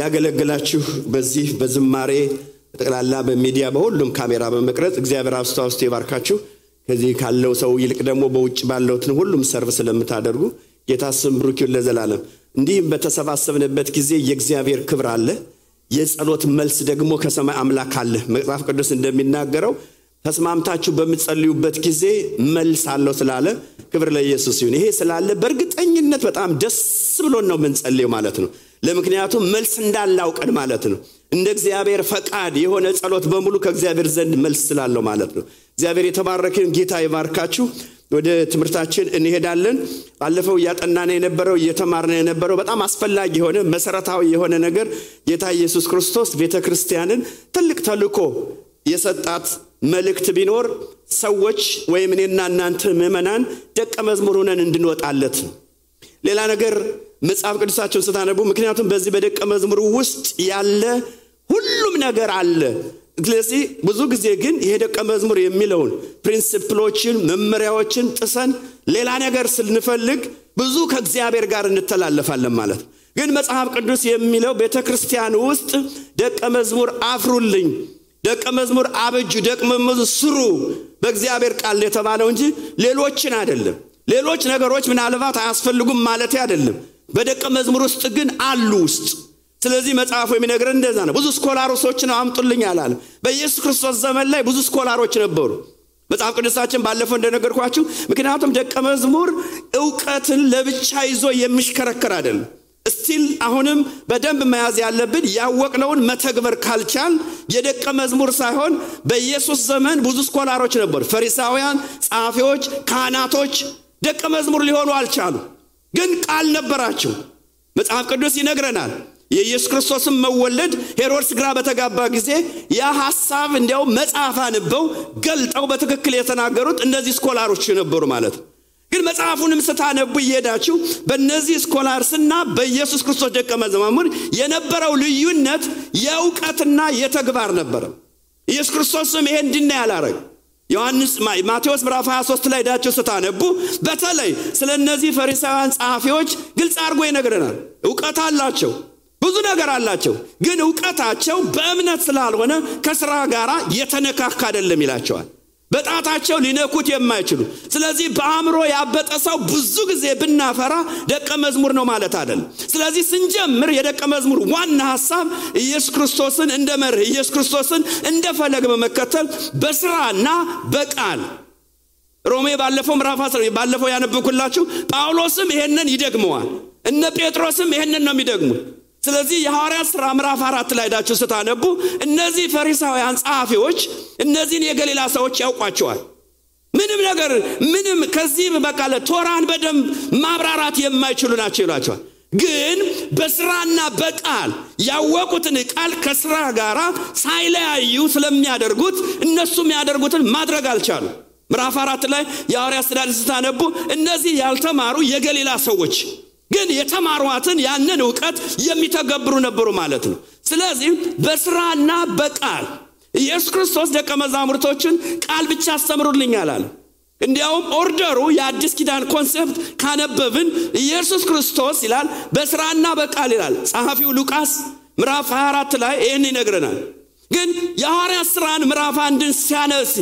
ያገለግላችሁ በዚህ በዝማሬ ጠቅላላ በሚዲያ በሁሉም ካሜራ በመቅረጽ እግዚአብሔር አብስቶ አብስቶ ይባርካችሁ። ከዚህ ካለው ሰው ይልቅ ደግሞ በውጭ ባለውትን ሁሉም ሰርቭ ስለምታደርጉ ጌታ ስም ብሩክ ለዘላለም። እንዲህም በተሰባሰብንበት ጊዜ የእግዚአብሔር ክብር አለ። የጸሎት መልስ ደግሞ ከሰማይ አምላክ አለ። መጽሐፍ ቅዱስ እንደሚናገረው ተስማምታችሁ በምትጸልዩበት ጊዜ መልስ አለው ስላለ ክብር ለኢየሱስ ይሁን። ይሄ ስላለ በእርግጠኝነት በጣም ደስ ብሎን ነው የምንጸልየው ማለት ነው። ለምክንያቱም መልስ እንዳላውቀን ማለት ነው። እንደ እግዚአብሔር ፈቃድ የሆነ ጸሎት በሙሉ ከእግዚአብሔር ዘንድ መልስ ስላለው ማለት ነው። እግዚአብሔር የተባረክን ጌታ ይባርካችሁ። ወደ ትምህርታችን እንሄዳለን። ባለፈው እያጠናን የነበረው እየተማርን የነበረው በጣም አስፈላጊ የሆነ መሰረታዊ የሆነ ነገር ጌታ ኢየሱስ ክርስቶስ ቤተ ክርስቲያንን ትልቅ ተልኮ የሰጣት መልእክት ቢኖር ሰዎች ወይም እኔና እናንተ ምዕመናን ደቀ መዝሙር ሆነን እንድንወጣለት ነው። ሌላ ነገር መጽሐፍ ቅዱሳቸውን ስታነቡ፣ ምክንያቱም በዚህ በደቀ መዝሙር ውስጥ ያለ ሁሉም ነገር አለ። ስለዚህ ብዙ ጊዜ ግን ይሄ ደቀ መዝሙር የሚለውን principle ኦችን፣ መመሪያዎችን ጥሰን ሌላ ነገር ስንፈልግ ብዙ ከእግዚአብሔር ጋር እንተላለፋለን ማለት ነው። ግን መጽሐፍ ቅዱስ የሚለው ቤተ ክርስቲያን ውስጥ ደቀ መዝሙር አፍሩልኝ፣ ደቀ መዝሙር አበጁ፣ ደቀ መዝሙር ስሩ በእግዚአብሔር ቃል የተባለው እንጂ ሌሎችን አይደለም። ሌሎች ነገሮች ምናልባት አያስፈልጉም ማለት አይደለም። በደቀ መዝሙር ውስጥ ግን አሉ ውስጥ ስለዚህ መጽሐፉ የሚነግረን እንደዛ ነው። ብዙ ስኮላሮሶችን አምጡልኝ አላለም። በኢየሱስ ክርስቶስ ዘመን ላይ ብዙ ስኮላሮች ነበሩ። መጽሐፍ ቅዱሳችን ባለፈው እንደነገርኳችሁ፣ ምክንያቱም ደቀ መዝሙር እውቀትን ለብቻ ይዞ የሚሽከረከር አይደለም። እስቲል አሁንም በደንብ መያዝ ያለብን ያወቅነውን መተግበር ካልቻል የደቀ መዝሙር ሳይሆን በኢየሱስ ዘመን ብዙ ስኮላሮች ነበሩ። ፈሪሳውያን፣ ጸሐፊዎች፣ ካህናቶች ደቀ መዝሙር ሊሆኑ አልቻሉ። ግን ቃል ነበራቸው። መጽሐፍ ቅዱስ ይነግረናል። የኢየሱስ ክርስቶስን መወለድ ሄሮድስ ግራ በተጋባ ጊዜ ያ ሐሳብ እንዲያውም መጽሐፍ አንበው ገልጠው በትክክል የተናገሩት እነዚህ ስኮላሮች ነበሩ ማለት ግን መጽሐፉንም ስታነቡ እየሄዳችሁ በእነዚህ ስኮላርስና በኢየሱስ ክርስቶስ ደቀ መዛሙር የነበረው ልዩነት የእውቀትና የተግባር ነበረ። ኢየሱስ ክርስቶስም ይሄ እንድናይ ያላረግ ዮሐንስ ማቴዎስ ምዕራፍ 23 ላይ ሄዳችሁ ስታነቡ በተለይ ስለ እነዚህ ፈሪሳውያን ጸሐፊዎች ግልጽ አድርጎ ይነግረናል። እውቀት አላቸው ብዙ ነገር አላቸው። ግን እውቀታቸው በእምነት ስላልሆነ ከስራ ጋር የተነካካ አይደለም ይላቸዋል። በጣታቸው ሊነኩት የማይችሉ ስለዚህ በአእምሮ ያበጠ ሰው ብዙ ጊዜ ብናፈራ ደቀ መዝሙር ነው ማለት አይደለም። ስለዚህ ስንጀምር የደቀ መዝሙር ዋና ሐሳብ ኢየሱስ ክርስቶስን እንደ መርህ፣ ኢየሱስ ክርስቶስን እንደ ፈለግ በመከተል በስራና በቃል ሮሜ ባለፈው ምዕራፍ ባለፈው ያነበብኩላችሁ ጳውሎስም ይሄንን ይደግመዋል። እነ ጴጥሮስም ይሄንን ነው የሚደግሙት። ስለዚህ የሐዋርያት ሥራ ምዕራፍ አራት ላይ ዳችሁ ስታነቡ እነዚህ ፈሪሳውያን ጸሐፊዎች እነዚህን የገሊላ ሰዎች ያውቋቸዋል። ምንም ነገር ምንም ከዚህ በቃለ ቶራን በደንብ ማብራራት የማይችሉ ናቸው ይሏቸዋል። ግን በስራና በቃል ያወቁትን ቃል ከስራ ጋር ሳይለያዩ ስለሚያደርጉት እነሱ የሚያደርጉትን ማድረግ አልቻሉ። ምዕራፍ አራት ላይ የሐዋርያት ሥራ ስታነቡ እነዚህ ያልተማሩ የገሊላ ሰዎች ግን የተማሯትን ያንን እውቀት የሚተገብሩ ነበሩ ማለት ነው። ስለዚህ በስራና በቃል ኢየሱስ ክርስቶስ ደቀ መዛሙርቶችን ቃል ብቻ አስተምሩልኛል አለ። እንዲያውም order ኡ የአዲስ ኪዳን concept ካነበብን ኢየሱስ ክርስቶስ ይላል በስራና በቃል ይላል። ጸሐፊው ሉቃስ ምዕራፍ 24 ላይ ይህን ይነግረናል። ግን የሐዋርያት ሥራን ምዕራፍ አንድን ሲያነስ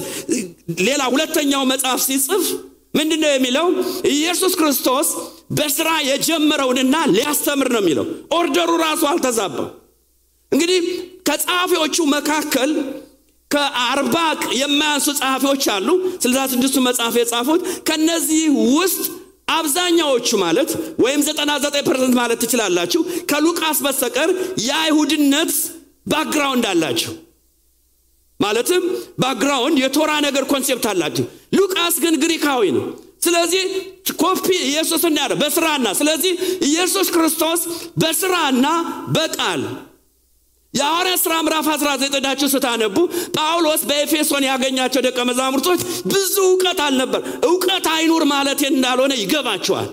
ሌላ ሁለተኛው መጽሐፍ ሲጽፍ ምንድን ነው የሚለው? ኢየሱስ ክርስቶስ በስራ የጀመረውንና ሊያስተምር ነው የሚለው። order ኡ ራሱ አልተዛባም። እንግዲህ ከጸሐፊዎቹ መካከል ከአርባ የማያንሱ ጸሐፊዎች አሉ፣ ስልሳ ስድስቱ መጽሐፍ የጻፉት ከነዚህ ውስጥ አብዛኛዎቹ ማለት ወይም 99 percent ማለት ትችላላችሁ ከሉቃስ በስተቀር የአይሁድነት background አላቸው። ማለትም background የቶራ ነገር concept አላቸው። ሉቃስ ግን ግሪካዊ ነው። ስለዚህ ኮፒ ኢየሱስን ያደ በስራና ስለዚህ ኢየሱስ ክርስቶስ በስራና በቃል የሐዋርያት ሥራ ምዕራፍ 19 ሄዳችሁ ስታነቡ ጳውሎስ በኤፌሶን ያገኛቸው ደቀ መዛሙርቶች ብዙ እውቀት አልነበር። እውቀት አይኑር ማለት እንዳልሆነ ይገባቸዋል።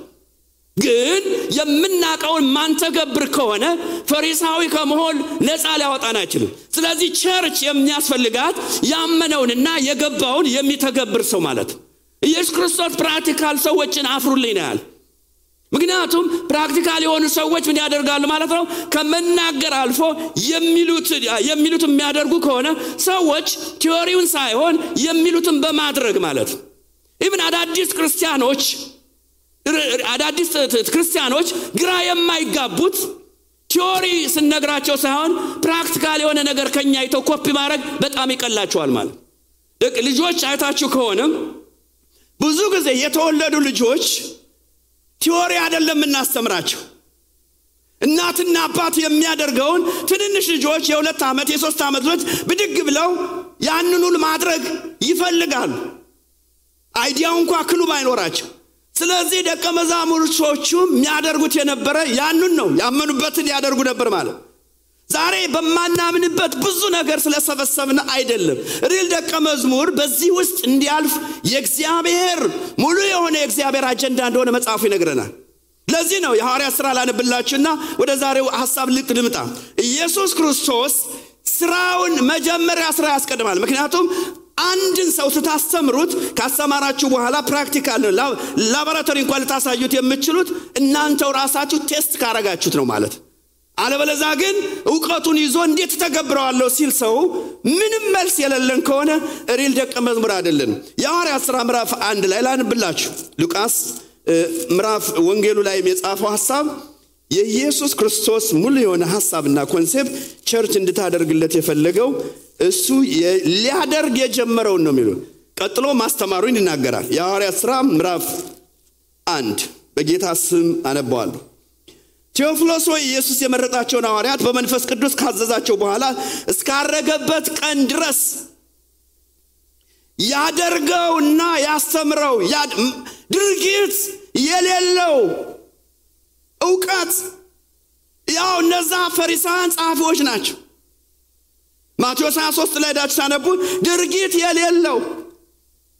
ግን የምናውቀውን ማንተገብር ከሆነ ፈሪሳዊ ከመሆን ነፃ ሊያወጣን አይችልም። ስለዚህ church የሚያስፈልጋት ያመነውንና የገባውን የሚተገብር ሰው ማለት ነው። ኢየሱስ ክርስቶስ practical ሰዎችን አፍሩልኝ ነው ያለ። ምክንያቱም practical የሆኑ ሰዎች ምን ያደርጋሉ ማለት ነው? ከመናገር አልፎ የሚሉትን የሚያደርጉ ከሆነ ሰዎች theory ውን ሳይሆን የሚሉትን በማድረግ ማለት ነው። ኢብን አዳዲስ ክርስቲያኖች አዳዲስ ክርስቲያኖች ግራ የማይጋቡት theory ስንነግራቸው ሳይሆን practical የሆነ ነገር ከኛ አይተው ኮፒ ማድረግ በጣም ይቀላቸዋል ማለት ልጆች አይታችሁ ከሆነም ብዙ ጊዜ የተወለዱ ልጆች theory አይደለም የምናስተምራቸው። እናትና አባት የሚያደርገውን ትንንሽ ልጆች የሁለት ዓመት የሶስት ዓመት ልጆች ብድግ ብለው ያንኑ ማድረግ ይፈልጋሉ። idea ው እንኳ clue ብ አይኖራቸው። ስለዚህ ደቀ መዛሙርቶቹም የሚያደርጉት የነበረ ያንኑ ነው። ያመኑበትን ያደርጉ ነበር ማለት ዛሬ በማናምንበት ብዙ ነገር ስለሰበሰብን አይደለም። real ደቀ መዝሙር በዚህ ውስጥ እንዲያልፍ የእግዚአብሔር ሙሉ የሆነ የእግዚአብሔር አጀንዳ እንደሆነ መጽሐፉ ይነግረናል። ለዚህ ነው የሐዋርያ ሥራ ላነብላችሁና ወደ ዛሬው ሐሳብ ልጥ ልምጣ። ኢየሱስ ክርስቶስ ስራውን መጀመሪያ ስራ ያስቀድማል። ምክንያቱም አንድን ሰው ስታስተምሩት ካስተማራችሁ በኋላ practical ነው። ላቦራቶሪ እንኳን ልታሳዩት የምችሉት እናንተው ራሳችሁ test ካረጋችሁት ነው ማለት አለበለዛ ግን እውቀቱን ይዞ እንዴት ተገብረዋለሁ ሲል ሰው ምንም መልስ የሌለን ከሆነ real ደቀ መዝሙር አይደለን የሐዋርያት ሥራ ምዕራፍ አንድ ላይ ላንብላችሁ። ሉቃስ ምዕራፍ ወንጌሉ ላይም የጻፈው ሐሳብ የኢየሱስ ክርስቶስ ሙሉ የሆነ ሐሳብና concept church እንድታደርግለት የፈለገው እሱ ሊያደርግ የጀመረውን ነው የሚሉ ቀጥሎ ማስተማሩን ይናገራል። የሐዋርያት ሥራ ምዕራፍ አንድ በጌታ ስም አነባዋለሁ ቴዎፍሎስ ወይ ኢየሱስ የመረጣቸውን ሐዋርያት በመንፈስ ቅዱስ ካዘዛቸው በኋላ እስካረገበት ቀን ድረስ ያደርገውና ያስተምረው ድርጊት የሌለው እውቀት ያው እነዛ ፈሪሳውያን ጸሐፊዎች ናቸው። ማቴዎስ 23 ላይ ዳችሁ ታነቡ ድርጊት የሌለው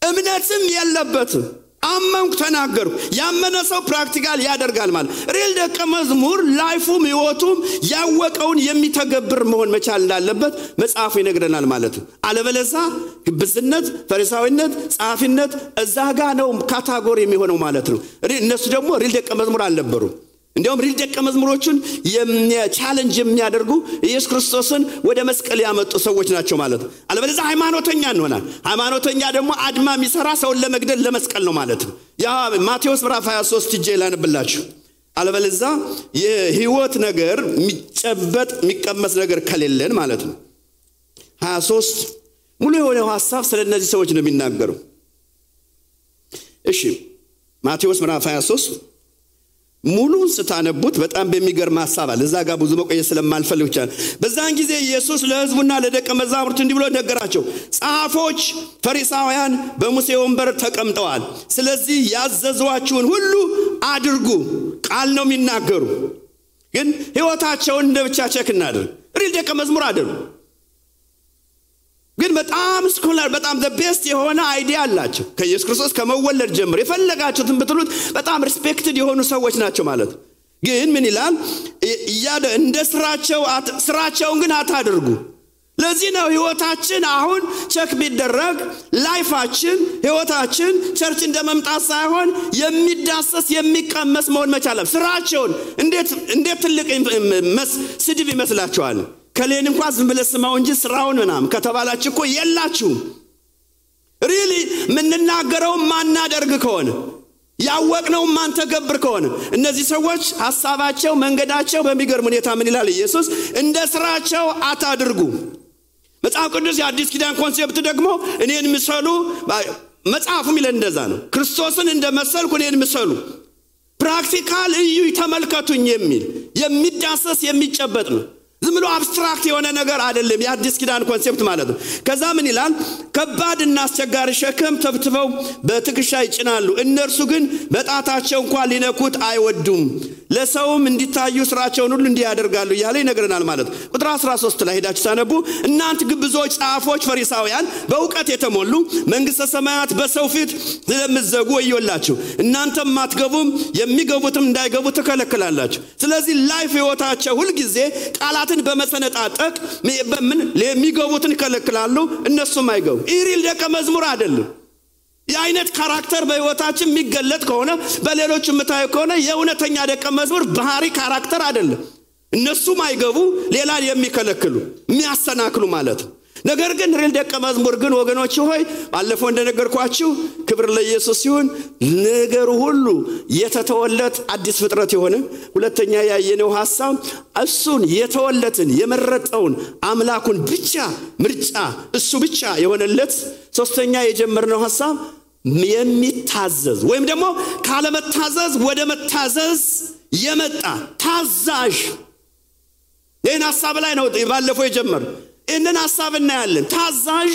እምነትም የለበትም አመንኩ ተናገርኩ። ያመነ ሰው practical ያደርጋል ማለት real ደቀ መዝሙር life ኡም ህይወቱም ያወቀውን የሚተገብር መሆን መቻል እንዳለበት መጽሐፉ ይነግረናል ማለት ነው። አለበለዛ ግብዝነት ፈሪሳዊነት ጸሐፊነት እዛ ጋ ነው category የሚሆነው ማለት ነው። እነሱ ደግሞ real ደቀ መዝሙር አልነበሩም እንዲያውም real ደቀ መዝሙሮቹን challenge የሚያደርጉ ኢየሱስ ክርስቶስን ወደ መስቀል ያመጡ ሰዎች ናቸው ማለት ነው። አለበለዛ ሃይማኖተኛ እንሆናል። ሃይማኖተኛ ደግሞ አድማ የሚሰራ ሰውን ለመግደል ለመስቀል ነው ማለት ነው። ያ ማቴዎስ ምዕራፍ 23 እጄ ላንብላችሁ አለበለዛ የህይወት ነገር የሚጨበጥ የሚቀመስ ነገር ከሌለን ማለት ነው። 23 ሙሉ የሆነው ሀሳብ ስለ እነዚህ ሰዎች ነው የሚናገሩ እሺ ማቴዎስ ምዕራፍ 23 ሙሉን ስታነቡት በጣም በሚገርም ሀሳብ አለ። እዛ ጋር ብዙ መቆየት ስለማልፈልግ ብቻ በዛን ጊዜ ኢየሱስ ለህዝቡና ለደቀ መዛሙርት እንዲህ ብሎ ነገራቸው። ጸሐፎች ፈሪሳውያን በሙሴ ወንበር ተቀምጠዋል። ስለዚህ ያዘዟችሁን ሁሉ አድርጉ። ቃል ነው የሚናገሩ። ግን ህይወታቸውን እንደ ብቻ check እናድርግ። real ደቀ መዝሙር አድርጉ ግን በጣም scholar በጣም best የሆነ idea አላቸው። ከኢየሱስ ክርስቶስ ከመወለድ ጀምሮ የፈለጋችሁትን ብትሉት በጣም respected የሆኑ ሰዎች ናቸው ማለት ግን ምን ይላል? እንደ ስራቸው ስራቸውን ግን አታድርጉ። ለዚህ ነው ህይወታችን አሁን ቸክ ቢደረግ ላይፋችን ህይወታችን ቸርች እንደ መምጣት ሳይሆን የሚዳሰስ የሚቀመስ መሆን መቻለም ስራቸውን እንዴት ትልቅ ስድብ ይመስላችኋል ከሌን እንኳ ዝም ብለ ስማው እንጂ ስራውን ምናም ከተባላች እኮ የላችሁም። ሪሊ የምንናገረው ማናደርግ ከሆነ ያወቅነው ማንተገብር ከሆነ እነዚህ ሰዎች ሀሳባቸው መንገዳቸው በሚገርም ሁኔታ ምን ይላል? ኢየሱስ እንደ ስራቸው አታድርጉ። መጽሐፍ ቅዱስ የአዲስ ኪዳን concept ደግሞ እኔን ምሰሉ መጽሐፉ ሚለን እንደዛ ነው። ክርስቶስን እንደ መሰልኩ እኔን ምሰሉ practical እዩ ተመልከቱኝ የሚል የሚዳሰስ የሚጨበጥ ነው ዝም ብሎ abstract የሆነ ነገር አይደለም። የአዲስ ኪዳን concept ማለት ነው። ከዛ ምን ይላል? ከባድና አስቸጋሪ ሸክም ተብትበው በትከሻ ይጭናሉ። እነርሱ ግን በጣታቸው እንኳን ሊነኩት አይወዱም። ለሰውም እንዲታዩ ስራቸውን ሁሉ እንዲህ ያደርጋሉ እያለ ይነግረናል ማለት ቁጥር 13 ላይ ሄዳችሁ ታነቡ እናንት ግብዞች ጻፎች ፈሪሳውያን በእውቀት የተሞሉ መንግስተ ሰማያት በሰው ፊት ስለምዘጉ ወዮላችሁ። እናንተም ማትገቡም የሚገቡትም እንዳይገቡ ትከለክላላችሁ። ስለዚህ life ህይወታቸው ሁልጊዜ ቃላትን በመሰነጣጠቅ ምን የሚገቡትን ይከለክላሉ እነሱም አይገቡ ኢ real ደቀ መዝሙር አይደለም የአይነት character በህይወታችን የሚገለጥ ከሆነ በሌሎች የምታየው ከሆነ የእውነተኛ ደቀ መዝሙር ባህሪ character አይደለም። እነሱም አይገቡ ሌላን የሚከለክሉ የሚያሰናክሉ ማለት ነው። ነገር ግን real ደቀ መዝሙር ግን ወገኖች ሆይ ባለፈው እንደነገርኳችሁ ክብር ለኢየሱስ ሲሆን ነገሩ ሁሉ የተተወለት አዲስ ፍጥረት የሆነ ሁለተኛ ያየነው ሐሳብ እሱን የተወለትን የመረጠውን አምላኩን ብቻ ምርጫ እሱ ብቻ የሆነለት ሶስተኛ የጀመርነው ሐሳብ የሚታዘዝ ወይም ደግሞ ካለመታዘዝ ወደ መታዘዝ የመጣ ታዛዥ። ይህን ሐሳብ ላይ ነው ባለፈው የጀመር ይህንን ሐሳብ እናያለን። ታዛዥ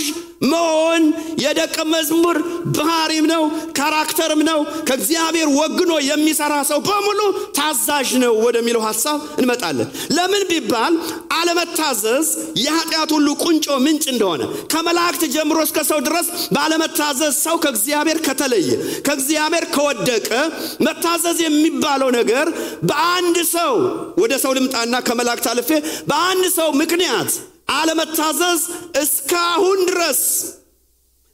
መሆን የደቀ መዝሙር ባህሪም ነው፣ ካራክተርም ነው። ከእግዚአብሔር ወግኖ የሚሰራ ሰው በሙሉ ታዛዥ ነው ወደሚለው ሐሳብ እንመጣለን። ለምን ቢባል አለመታዘዝ የኃጢአት ሁሉ ቁንጮ ምንጭ እንደሆነ ከመላእክት ጀምሮ እስከ ሰው ድረስ ባለመታዘዝ ሰው ከእግዚአብሔር ከተለየ ከእግዚአብሔር ከወደቀ መታዘዝ የሚባለው ነገር በአንድ ሰው ወደ ሰው ልምጣና ከመላእክት አልፌ በአንድ ሰው ምክንያት አለመታዘዝ እስካሁን ድረስ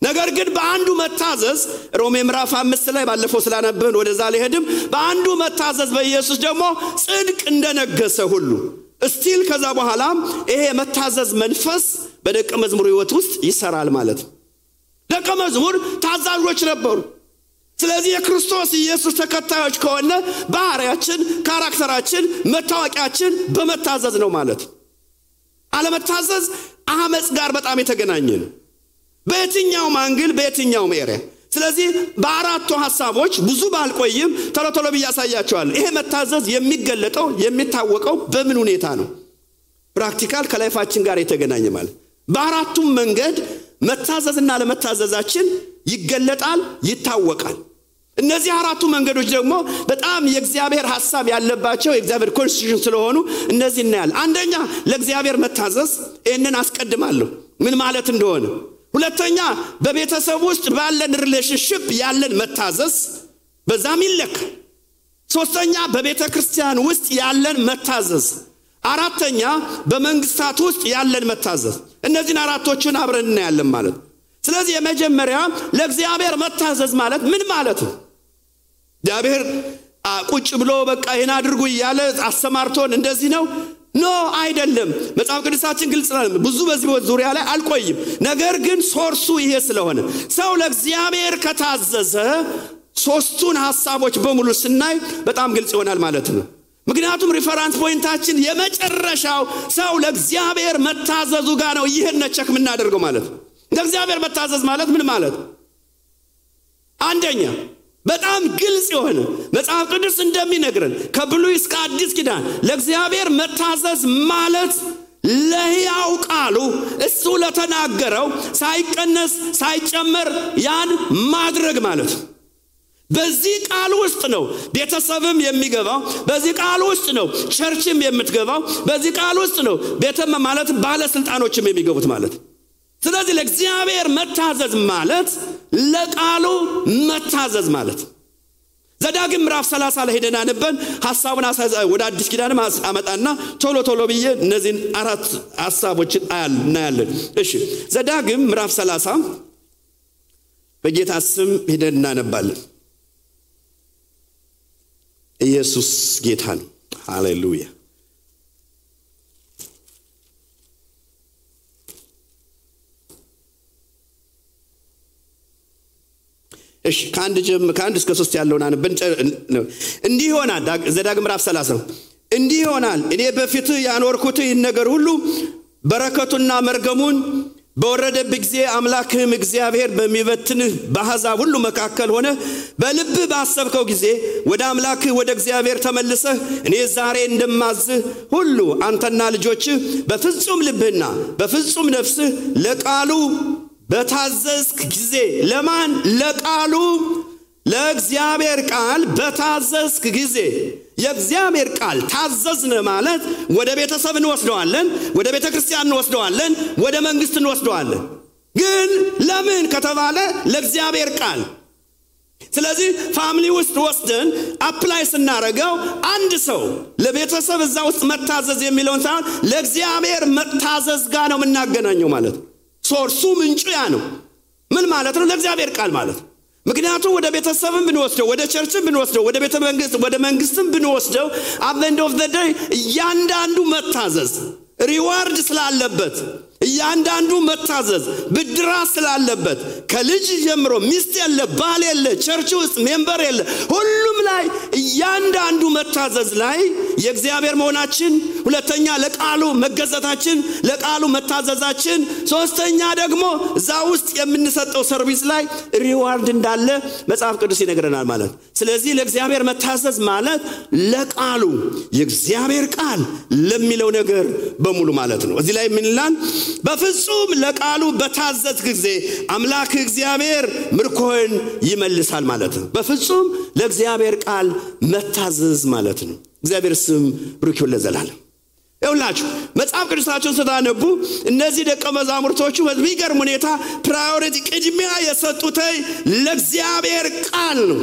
ነገር ግን በአንዱ መታዘዝ ሮሜ ምዕራፍ አምስት ላይ ባለፈው ስላነበብን ወደዛ ሊሄድም በአንዱ መታዘዝ በኢየሱስ ደግሞ ጽድቅ እንደነገሰ ሁሉ እስቲል ከዛ በኋላም ይሄ የመታዘዝ መንፈስ በደቀ መዝሙር ህይወት ውስጥ ይሰራል ማለት ነው። ደቀ መዝሙር ታዛዦች ነበሩ። ስለዚህ የክርስቶስ ኢየሱስ ተከታዮች ከሆነ ባህሪያችን፣ ካራክተራችን፣ መታወቂያችን በመታዘዝ ነው ማለት ነው። አለመታዘዝ አመፅ ጋር በጣም የተገናኘ ነው። በየትኛውም angle በየትኛውም area። ስለዚህ በአራቱ ሀሳቦች ብዙ ባልቆይም ቶሎ ቶሎ ብዬ አሳያቸዋለሁ። ይሄ መታዘዝ የሚገለጠው የሚታወቀው በምን ሁኔታ ነው? practical ከ life ኣችን ጋር የተገናኘ ማለት በአራቱም መንገድ መታዘዝና ለመታዘዛችን ይገለጣል፣ ይታወቃል። እነዚህ አራቱ መንገዶች ደግሞ በጣም የእግዚአብሔር ሐሳብ ያለባቸው የእግዚአብሔር constitution ስለሆኑ እነዚህ እናያለን። አንደኛ ለእግዚአብሔር መታዘዝ፣ ይህንን አስቀድማለሁ ምን ማለት እንደሆነ። ሁለተኛ በቤተሰብ ውስጥ ባለን relationship ያለን መታዘዝ በዛም ይለካል። ሶስተኛ በቤተ ክርስቲያን ውስጥ ያለን መታዘዝ፣ አራተኛ በመንግስታት ውስጥ ያለን መታዘዝ። እነዚህን አራቶቹን አብረን እናያለን ማለት ነው። ስለዚህ የመጀመሪያ ለእግዚአብሔር መታዘዝ ማለት ምን ማለት ነው? እግዚአብሔር ቁጭ ብሎ በቃ ይህን አድርጉ እያለ አሰማርቶን እንደዚህ ነው? no አይደለም። መጽሐፍ ቅዱሳችን ግልጽ ነው። ብዙ በዚህ ዙሪያ ላይ አልቆይም። ነገር ግን source ኡ ይሄ ስለሆነ ሰው ለእግዚአብሔር ከታዘዘ ሶስቱን ሀሳቦች በሙሉ ስናይ በጣም ግልጽ ይሆናል ማለት ነው። ምክንያቱም reference point ኣችን የመጨረሻው ሰው ለእግዚአብሔር መታዘዙ ጋር ነው። ይህን ነው check የምናደርገው ማለት ነው። ለእግዚአብሔር መታዘዝ ማለት ምን ማለት? አንደኛ በጣም ግልጽ የሆነ መጽሐፍ ቅዱስ እንደሚነግረን ከብሉይ እስከ አዲስ ኪዳን ለእግዚአብሔር መታዘዝ ማለት ለሕያው ቃሉ እሱ ለተናገረው ሳይቀነስ ሳይጨመር ያን ማድረግ ማለት ነው። በዚህ ቃል ውስጥ ነው ቤተሰብም የሚገባው። በዚህ ቃል ውስጥ ነው ቸርችም የምትገባው። በዚህ ቃል ውስጥ ነው ቤተ ማለት ባለስልጣኖችም የሚገቡት ማለት ነው። ስለዚህ ለእግዚአብሔር መታዘዝ ማለት ለቃሉ መታዘዝ ማለት ዘዳግም ምዕራፍ 30 ላይ ሄደን አንበን ሐሳቡን ወደ አዲስ ኪዳንም አመጣና ቶሎ ቶሎ ብዬ እነዚህን አራት ሐሳቦችን እናያለን። እሺ ዘዳግም ምዕራፍ 30 በጌታ ስም ሄደን እናነባለን። ኢየሱስ ጌታ ነው። ሃሌሉያ። እሺ ከአንድ ከአንድ እስከ ሶስት ያለውን አንበን። እንዲህ ይሆናል ዘዳግም ምዕራፍ 30 እንዲህ ይሆናል እኔ በፊትህ ያኖርኩት ይህን ነገር ሁሉ በረከቱና መርገሙን በወረደብህ ጊዜ አምላክህም እግዚአብሔር በሚበትንህ በአሕዛብ ሁሉ መካከል ሆነ በልብህ ባሰብከው ጊዜ ወደ አምላክህ ወደ እግዚአብሔር ተመልሰህ እኔ ዛሬ እንደማዝህ ሁሉ አንተና ልጆችህ በፍጹም ልብህና በፍጹም ነፍስህ ለቃሉ በታዘዝክ ጊዜ ለማን? ለቃሉ ለእግዚአብሔር ቃል በታዘዝክ ጊዜ የእግዚአብሔር ቃል ታዘዝን ማለት ወደ ቤተሰብ እንወስደዋለን፣ ወደ ቤተ ክርስቲያን እንወስደዋለን፣ ወደ መንግስት እንወስደዋለን። ግን ለምን ከተባለ ለእግዚአብሔር ቃል። ስለዚህ family ውስጥ ወስደን apply ስናደርገው አንድ ሰው ለቤተሰብ እዛ ውስጥ መታዘዝ የሚለውን ሳይሆን ለእግዚአብሔር መታዘዝ ጋር ነው የምናገናኘው ማለት ነው። source ኡ ምንጩ ያ ነው። ምን ማለት ነው? ለእግዚአብሔር ቃል ማለት ነው። ምክንያቱም ወደ ቤተሰብም ብንወስደው ወደ church ም ብንወስደው ወደ ቤተ መንግስት ወደ መንግስትም ብንወስደው at the end of day እያንዳንዱ መታዘዝ reward ስላለበት እያንዳንዱ መታዘዝ ብድራት ስላለበት ከልጅ ጀምሮ ሚስት የለ ባል የለ church ውስጥ member የለ ሁሉም ላይ እያንዳንዱ መታዘዝ ላይ የእግዚአብሔር መሆናችን ሁለተኛ ለቃሉ መገዛታችን ለቃሉ መታዘዛችን ሶስተኛ ደግሞ እዛ ውስጥ የምንሰጠው service ላይ reward እንዳለ መጽሐፍ ቅዱስ ይነግረናል ማለት። ስለዚህ ለእግዚአብሔር መታዘዝ ማለት ለቃሉ የእግዚአብሔር ቃል ለሚለው ነገር በሙሉ ማለት ነው። እዚህ ላይ ምንላል በፍጹም ለቃሉ በታዘዝክ ጊዜ አምላክ እግዚአብሔር ምርኮህን ይመልሳል ማለት ነው። በፍጹም ለእግዚአብሔር ቃል መታዘዝ ማለት ነው። እግዚአብሔር ስም ብሩክ ለዘላለም። ይሁን ሁላችሁ መጽሐፍ ቅዱሳቸውን ስታነቡ እነዚህ ደቀ መዛሙርቶቹ በሚገርም ሁኔታ priority ቅድሚያ የሰጡት ለእግዚአብሔር ቃል ነው።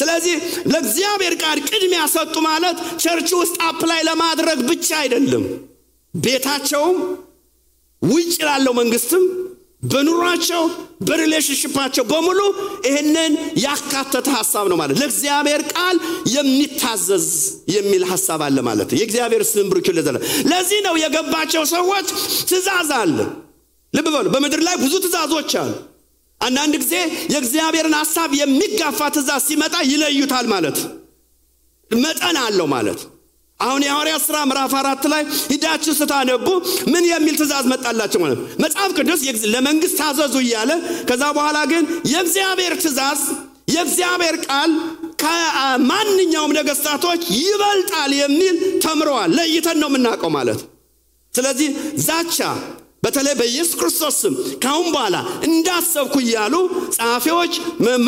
ስለዚህ ለእግዚአብሔር ቃል ቅድሚያ ሰጡ ማለት church ውስጥ apply ለማድረግ ብቻ አይደለም ቤታቸውም ውጭ ላለው መንግስትም በኑሯቸው በሪሌሽንሽፓቸው በሙሉ ይህንን ያካተተ ሀሳብ ነው ማለት። ለእግዚአብሔር ቃል የሚታዘዝ የሚል ሀሳብ አለ ማለት የእግዚአብሔር ስም ብሩክ ለዚህ ነው የገባቸው ሰዎች ትእዛዝ አለ። ልብ በሉ በምድር ላይ ብዙ ትእዛዞች አሉ። አንዳንድ ጊዜ የእግዚአብሔርን ሀሳብ የሚጋፋ ትእዛዝ ሲመጣ ይለዩታል ማለት። መጠን አለው ማለት አሁን የሐዋርያት ሥራ ምዕራፍ አራት ላይ ሂዳችሁ ስታነቡ ምን የሚል ትእዛዝ መጣላቸው ማለት መጽሐፍ ቅዱስ ለመንግስት ታዘዙ እያለ ከዛ በኋላ ግን የእግዚአብሔር ትእዛዝ የእግዚአብሔር ቃል ከማንኛውም ነገስታቶች ይበልጣል የሚል ተምረዋል ለይተን ነው የምናውቀው ማለት ስለዚህ ዛቻ በተለይ በኢየሱስ ክርስቶስ ስም ካሁን በኋላ እንዳሰብኩ እያሉ ጸሐፊዎች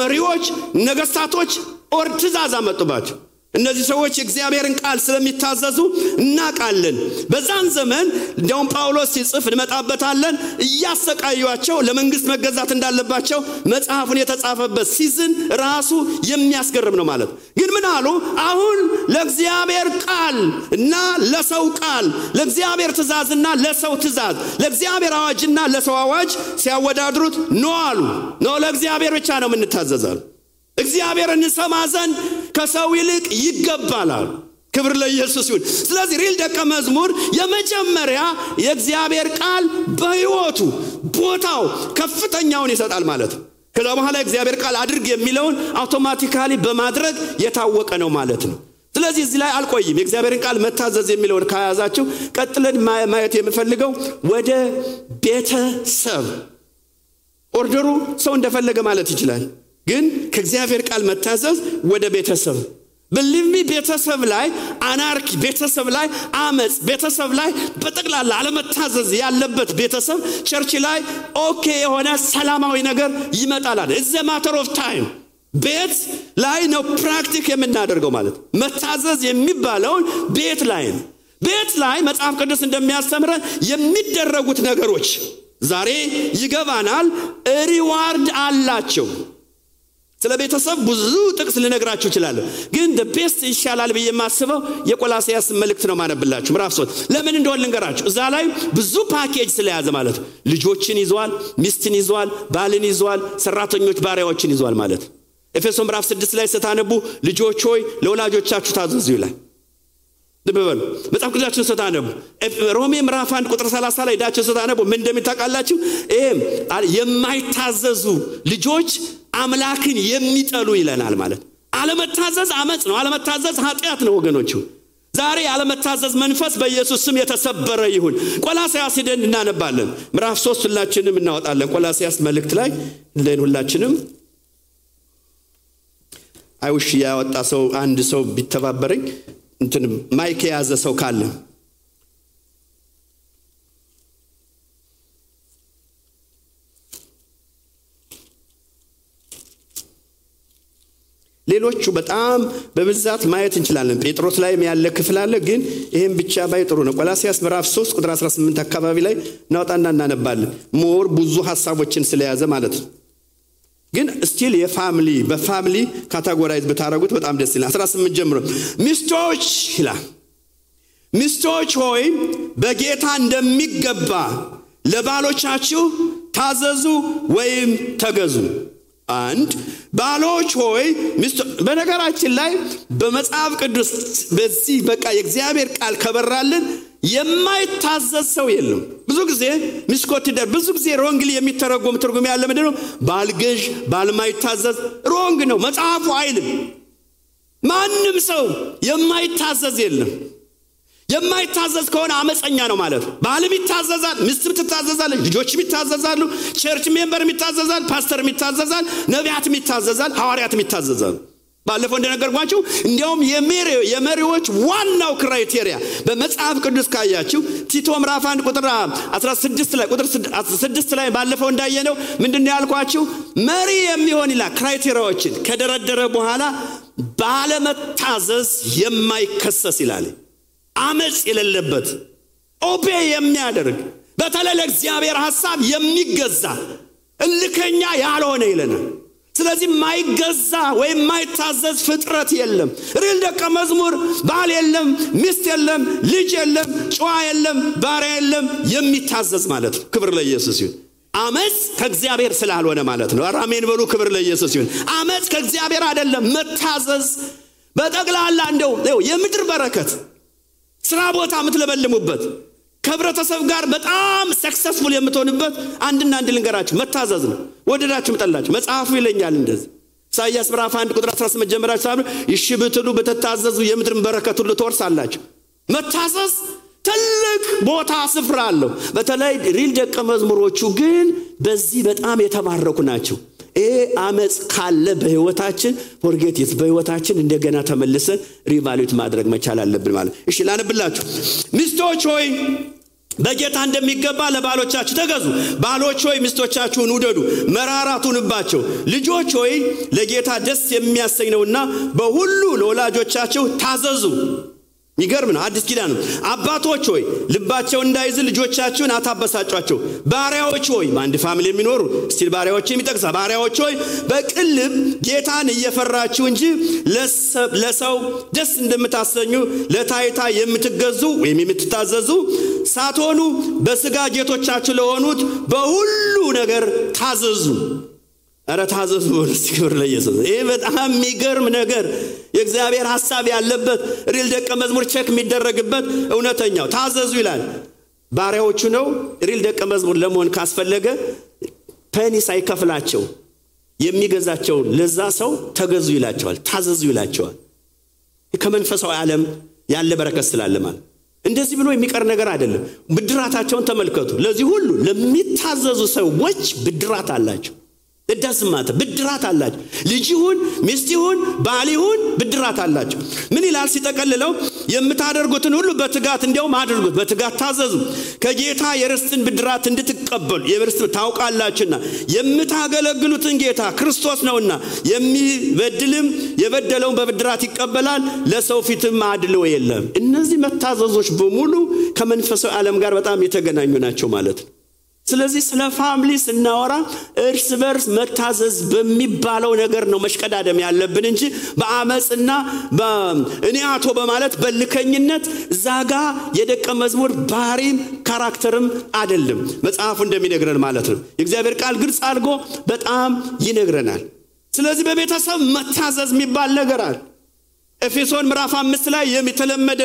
መሪዎች ነገስታቶች or ትእዛዝ አመጡባቸው እነዚህ ሰዎች የእግዚአብሔርን ቃል ስለሚታዘዙ እናውቃለን። በዛን ዘመን እንዲያውም ጳውሎስ ሲጽፍ እንመጣበታለን። እያሰቃዩቸው ለመንግስት መገዛት እንዳለባቸው መጽሐፉን የተጻፈበት season ራሱ የሚያስገርም ነው ማለት። ግን ምን አሉ? አሁን ለእግዚአብሔር ቃል እና ለሰው ቃል ለእግዚአብሔር ትእዛዝና ለሰው ትእዛዝ ለእግዚአብሔር አዋጅና ለሰው አዋጅ ሲያወዳድሩት no አሉ። no ለእግዚአብሔር ብቻ ነው የምንታዘዘው አሉ እግዚአብሔር እንሰማ ዘንድ ከሰው ይልቅ ይገባል አሉ ክብር ለኢየሱስ ይሁን። ስለዚህ real ደቀ መዝሙር የመጀመሪያ የእግዚአብሔር ቃል በህይወቱ ቦታው ከፍተኛውን ይሰጣል ማለት ነው። ከዛ በኋላ እግዚአብሔር ቃል አድርግ የሚለውን automatically በማድረግ የታወቀ ነው ማለት ነው። ስለዚህ እዚህ ላይ አልቆይም። የእግዚአብሔርን ቃል መታዘዝ የሚለውን ከያዛችሁ ቀጥለን ማየት የምፈልገው ወደ ቤተሰብ። order ኡ ሰው እንደፈለገ ማለት ይችላል ግን ከእግዚአብሔር ቃል መታዘዝ ወደ ቤተሰብ። ብልሚ ቤተሰብ ላይ anarchy ቤተሰብ ላይ አመፅ ቤተሰብ ላይ በጠቅላላ አለመታዘዝ ያለበት ቤተሰብ church ላይ okay የሆነ ሰላማዊ ነገር ይመጣላል as a matter of time ቤት ላይ ነው practice የምናደርገው ማለት። መታዘዝ የሚባለውን ቤት ላይ ነው። ቤት ላይ መጽሐፍ ቅዱስ እንደሚያስተምረን የሚደረጉት ነገሮች ዛሬ ይገባናል። reward አላቸው ስለ ቤተሰብ ብዙ ጥቅስ ልነግራችሁ እችላለሁ። ግን best ይሻላል ብዬ የማስበው የቆላሲያስ መልእክት ነው ማነብላችሁ። ምዕራፍ ሶስት ለምን እንደሆን ልንገራችሁ። እዛ ላይ ብዙ ፓኬጅ ስለያዘ ማለት ልጆችን ይዘዋል ሚስትን ይዘዋል ባልን ይዘዋል ሰራተኞች ባሪያዎችን ይዘዋል ማለት ኤፌሶ ምዕራፍ ስድስት ላይ ስታነቡ ልጆች ሆይ ለወላጆቻችሁ ታዘዙ ይላል። ልብ መጽሐፍ ቅዱሳችሁን ስታነቡ ሮሜ ምዕራፍ አንድ ቁጥር 30 ላይ ዳቸው ስታነቡ ምን እንደሚታቃላችሁ ይህም የማይታዘዙ ልጆች አምላክን የሚጠሉ ይለናል ማለት አለመታዘዝ አመፅ ነው። አለመታዘዝ ኃጢአት ነው ወገኖቹ። ዛሬ ያለመታዘዝ መንፈስ በኢየሱስ ስም የተሰበረ ይሁን። ቆላሲያስ ሂደን እናነባለን። ምዕራፍ ሶስት ሁላችንም እናወጣለን። ቆላሲያስ መልእክት ላይ ለን ሁላችንም አይውሽ ያወጣ ሰው አንድ ሰው ቢተባበረኝ እንትን ማይክ የያዘ ሰው ካለ ሌሎቹ በጣም በብዛት ማየት እንችላለን። ጴጥሮስ ላይም ያለ ክፍል አለ ግን ይህም ብቻ ባይ ጥሩ ነው። ቆላሲያስ ምዕራፍ 3 ቁጥር 18 አካባቢ ላይ እናወጣና እናነባለን። more ብዙ ሀሳቦችን ስለያዘ ማለት ነው። ግን still የ family በ family categorize ብታደረጉት በጣም ደስ ይላል። 18 ጀምሮ ሚስቶች ይላል። ሚስቶች ሆይ በጌታ እንደሚገባ ለባሎቻችሁ ታዘዙ ወይም ተገዙ። አንድ ባሎች ሆይ በነገራችን ላይ በመጽሐፍ ቅዱስ በዚህ በቃ የእግዚአብሔር ቃል ከበራልን የማይታዘዝ ሰው የለም። ብዙ ጊዜ misquoted ብዙ ጊዜ wrongly የሚተረጎም ትርጉም ያለ ምንድን ነው? ባልገዥ ባልማይታዘዝ wrong ነው። መጽሐፉ አይልም። ማንም ሰው የማይታዘዝ የለም። የማይታዘዝ ከሆነ አመፀኛ ነው ማለት ነው። ባልም ይታዘዛል፣ ሚስትም ትታዘዛለች፣ ልጆችም ይታዘዛሉ፣ church member ም ይታዘዛል፣ ፓስተርም ይታዘዛል፣ ነቢያትም ይታዘዛል፣ ሐዋርያትም ይታዘዛሉ። ባለፈው እንደነገርኳችሁ እንዲያውም የመሪዎች ዋናው criteria በመጽሐፍ ቅዱስ ካያችሁ ቲቶ ምዕራፍ 1 ቁጥር 16 ላይ ቁጥር 6 ላይ ባለፈው እንዳየነው ምንድን ነው ያልኳችሁ? መሪ የሚሆን ይላል criteria ዎችን ከደረደረ በኋላ ባለመታዘዝ የማይከሰስ ይላል። አመፅ የሌለበት obey የሚያደርግ በተለይ ለእግዚአብሔር ሐሳብ የሚገዛ እልከኛ ያልሆነ ይለናል። ስለዚህ ማይገዛ ወይም ማይታዘዝ ፍጥረት የለም። real ደቀ መዝሙር ባል የለም፣ ሚስት የለም፣ ልጅ የለም፣ ጨዋ የለም፣ ባሪያ የለም፣ የሚታዘዝ ማለት ነው። ክብር ለኢየሱስ ይሁን። አመፅ ከእግዚአብሔር ስላልሆነ ማለት ነው። አሜን በሉ። ክብር ለኢየሱስ ይሁን። አመፅ ከእግዚአብሔር አይደለም። መታዘዝ በጠቅላላ እንደው የምድር በረከት ስራ ቦታ የምትለመልሙበት ከህብረተሰብ ጋር በጣም successful የምትሆንበት አንድና አንድ ልንገራችሁ፣ መታዘዝ ነው። ወደዳችሁም ጠላችሁ መጽሐፉ ይለኛል እንደዚህ ኢሳይያስ ምዕራፍ 1 ቁጥር 18 ጀምራችሁ ሳሉ እሺ ብትሉ ብትታዘዙ የምድርን በረከት ሁሉ ትወርሳላችሁ። መታዘዝ ትልቅ ቦታ ስፍራ አለው። በተለይ real ደቀ መዝሙሮቹ ግን በዚህ በጣም የተባረኩ ናቸው። ይሄ አመፅ ካለ በህይወታችን forget በህይወታችን እንደገና ተመልሰን re-evaluate ማድረግ መቻል አለብን ማለት እሺ ላነብላችሁ። ሚስቶች ሆይ በጌታ እንደሚገባ ለባሎቻችሁ ተገዙ። ባሎች ሆይ ሚስቶቻችሁን ውደዱ መራራ አትሁኑባቸው ልጆች ሆይ ለጌታ ደስ የሚያሰኝ ነውና በሁሉ ለወላጆቻችሁ ታዘዙ ሚገርም ነው። አዲስ ኪዳን ነው። አባቶች ሆይ ልባቸው እንዳይዝል ልጆቻችሁን አታበሳጯቸው። ባሪያዎች ሆይ በአንድ family የሚኖሩ still ባሪያዎች የሚጠቅሳ ባሪያዎች ሆይ በቅን ልብ ጌታን እየፈራችሁ እንጂ ለሰው ደስ እንደምታሰኙ ለታይታ የምትገዙ ወይም የምትታዘዙ ሳትሆኑ በስጋ ጌቶቻችሁ ለሆኑት በሁሉ ነገር ታዘዙ። እረ ታዘዙ በደስ ክብር ለኢየሱስ። ይህ በጣም የሚገርም ነገር የእግዚአብሔር ሐሳብ ያለበት real ደቀ መዝሙር check የሚደረግበት እውነተኛው ታዘዙ ይላል። ባሪያዎቹ ነው። real ደቀ መዝሙር ለመሆን ካስፈለገ penny ሳይከፍላቸው የሚገዛቸው ለዛ ሰው ተገዙ ይላቸዋል፣ ታዘዙ ይላቸዋል። ከመንፈሳዊ ዓለም ያለ በረከት ስላለ ማለት እንደዚህ ብሎ የሚቀር ነገር አይደለም። ብድራታቸውን ተመልከቱ። ለዚህ ሁሉ ለሚታዘዙ ሰዎች ብድራት አላቸው። እዳስማተ ብድራት አላቸው። ልጅ ይሁን ሚስት ይሁን ባል ይሁን ብድራት አላቸው። ምን ይላል ሲጠቀልለው? የምታደርጉትን ሁሉ በትጋት እንዲያውም አድርጉት፣ በትጋት ታዘዙ፣ ከጌታ የርስትን ብድራት እንድትቀበሉ የርስት ታውቃላችሁና የምታገለግሉትን ጌታ ክርስቶስ ነውና የሚበድልም የበደለውን በብድራት ይቀበላል፣ ለሰው ፊትም አድሎ የለም። እነዚህ መታዘዞች በሙሉ ከመንፈሳዊ ዓለም ጋር በጣም የተገናኙ ናቸው ማለት ነው። ስለዚህ ስለ family ስናወራ እርስ በርስ መታዘዝ በሚባለው ነገር ነው መሽቀዳደም ያለብን እንጂ በአመፅና እኔ አቶ በማለት በእልከኝነት እዛ የደቀ መዝሙር ባህሪም character ም አይደለም መጽሐፉ እንደሚነግረን ማለት ነው። የእግዚአብሔር ቃል ግልጽ አድርጎ በጣም ይነግረናል። ስለዚህ በቤተሰብ መታዘዝ የሚባል ነገር አለ። ኤፌሶን ምዕራፍ አምስት ላይ የተለመደ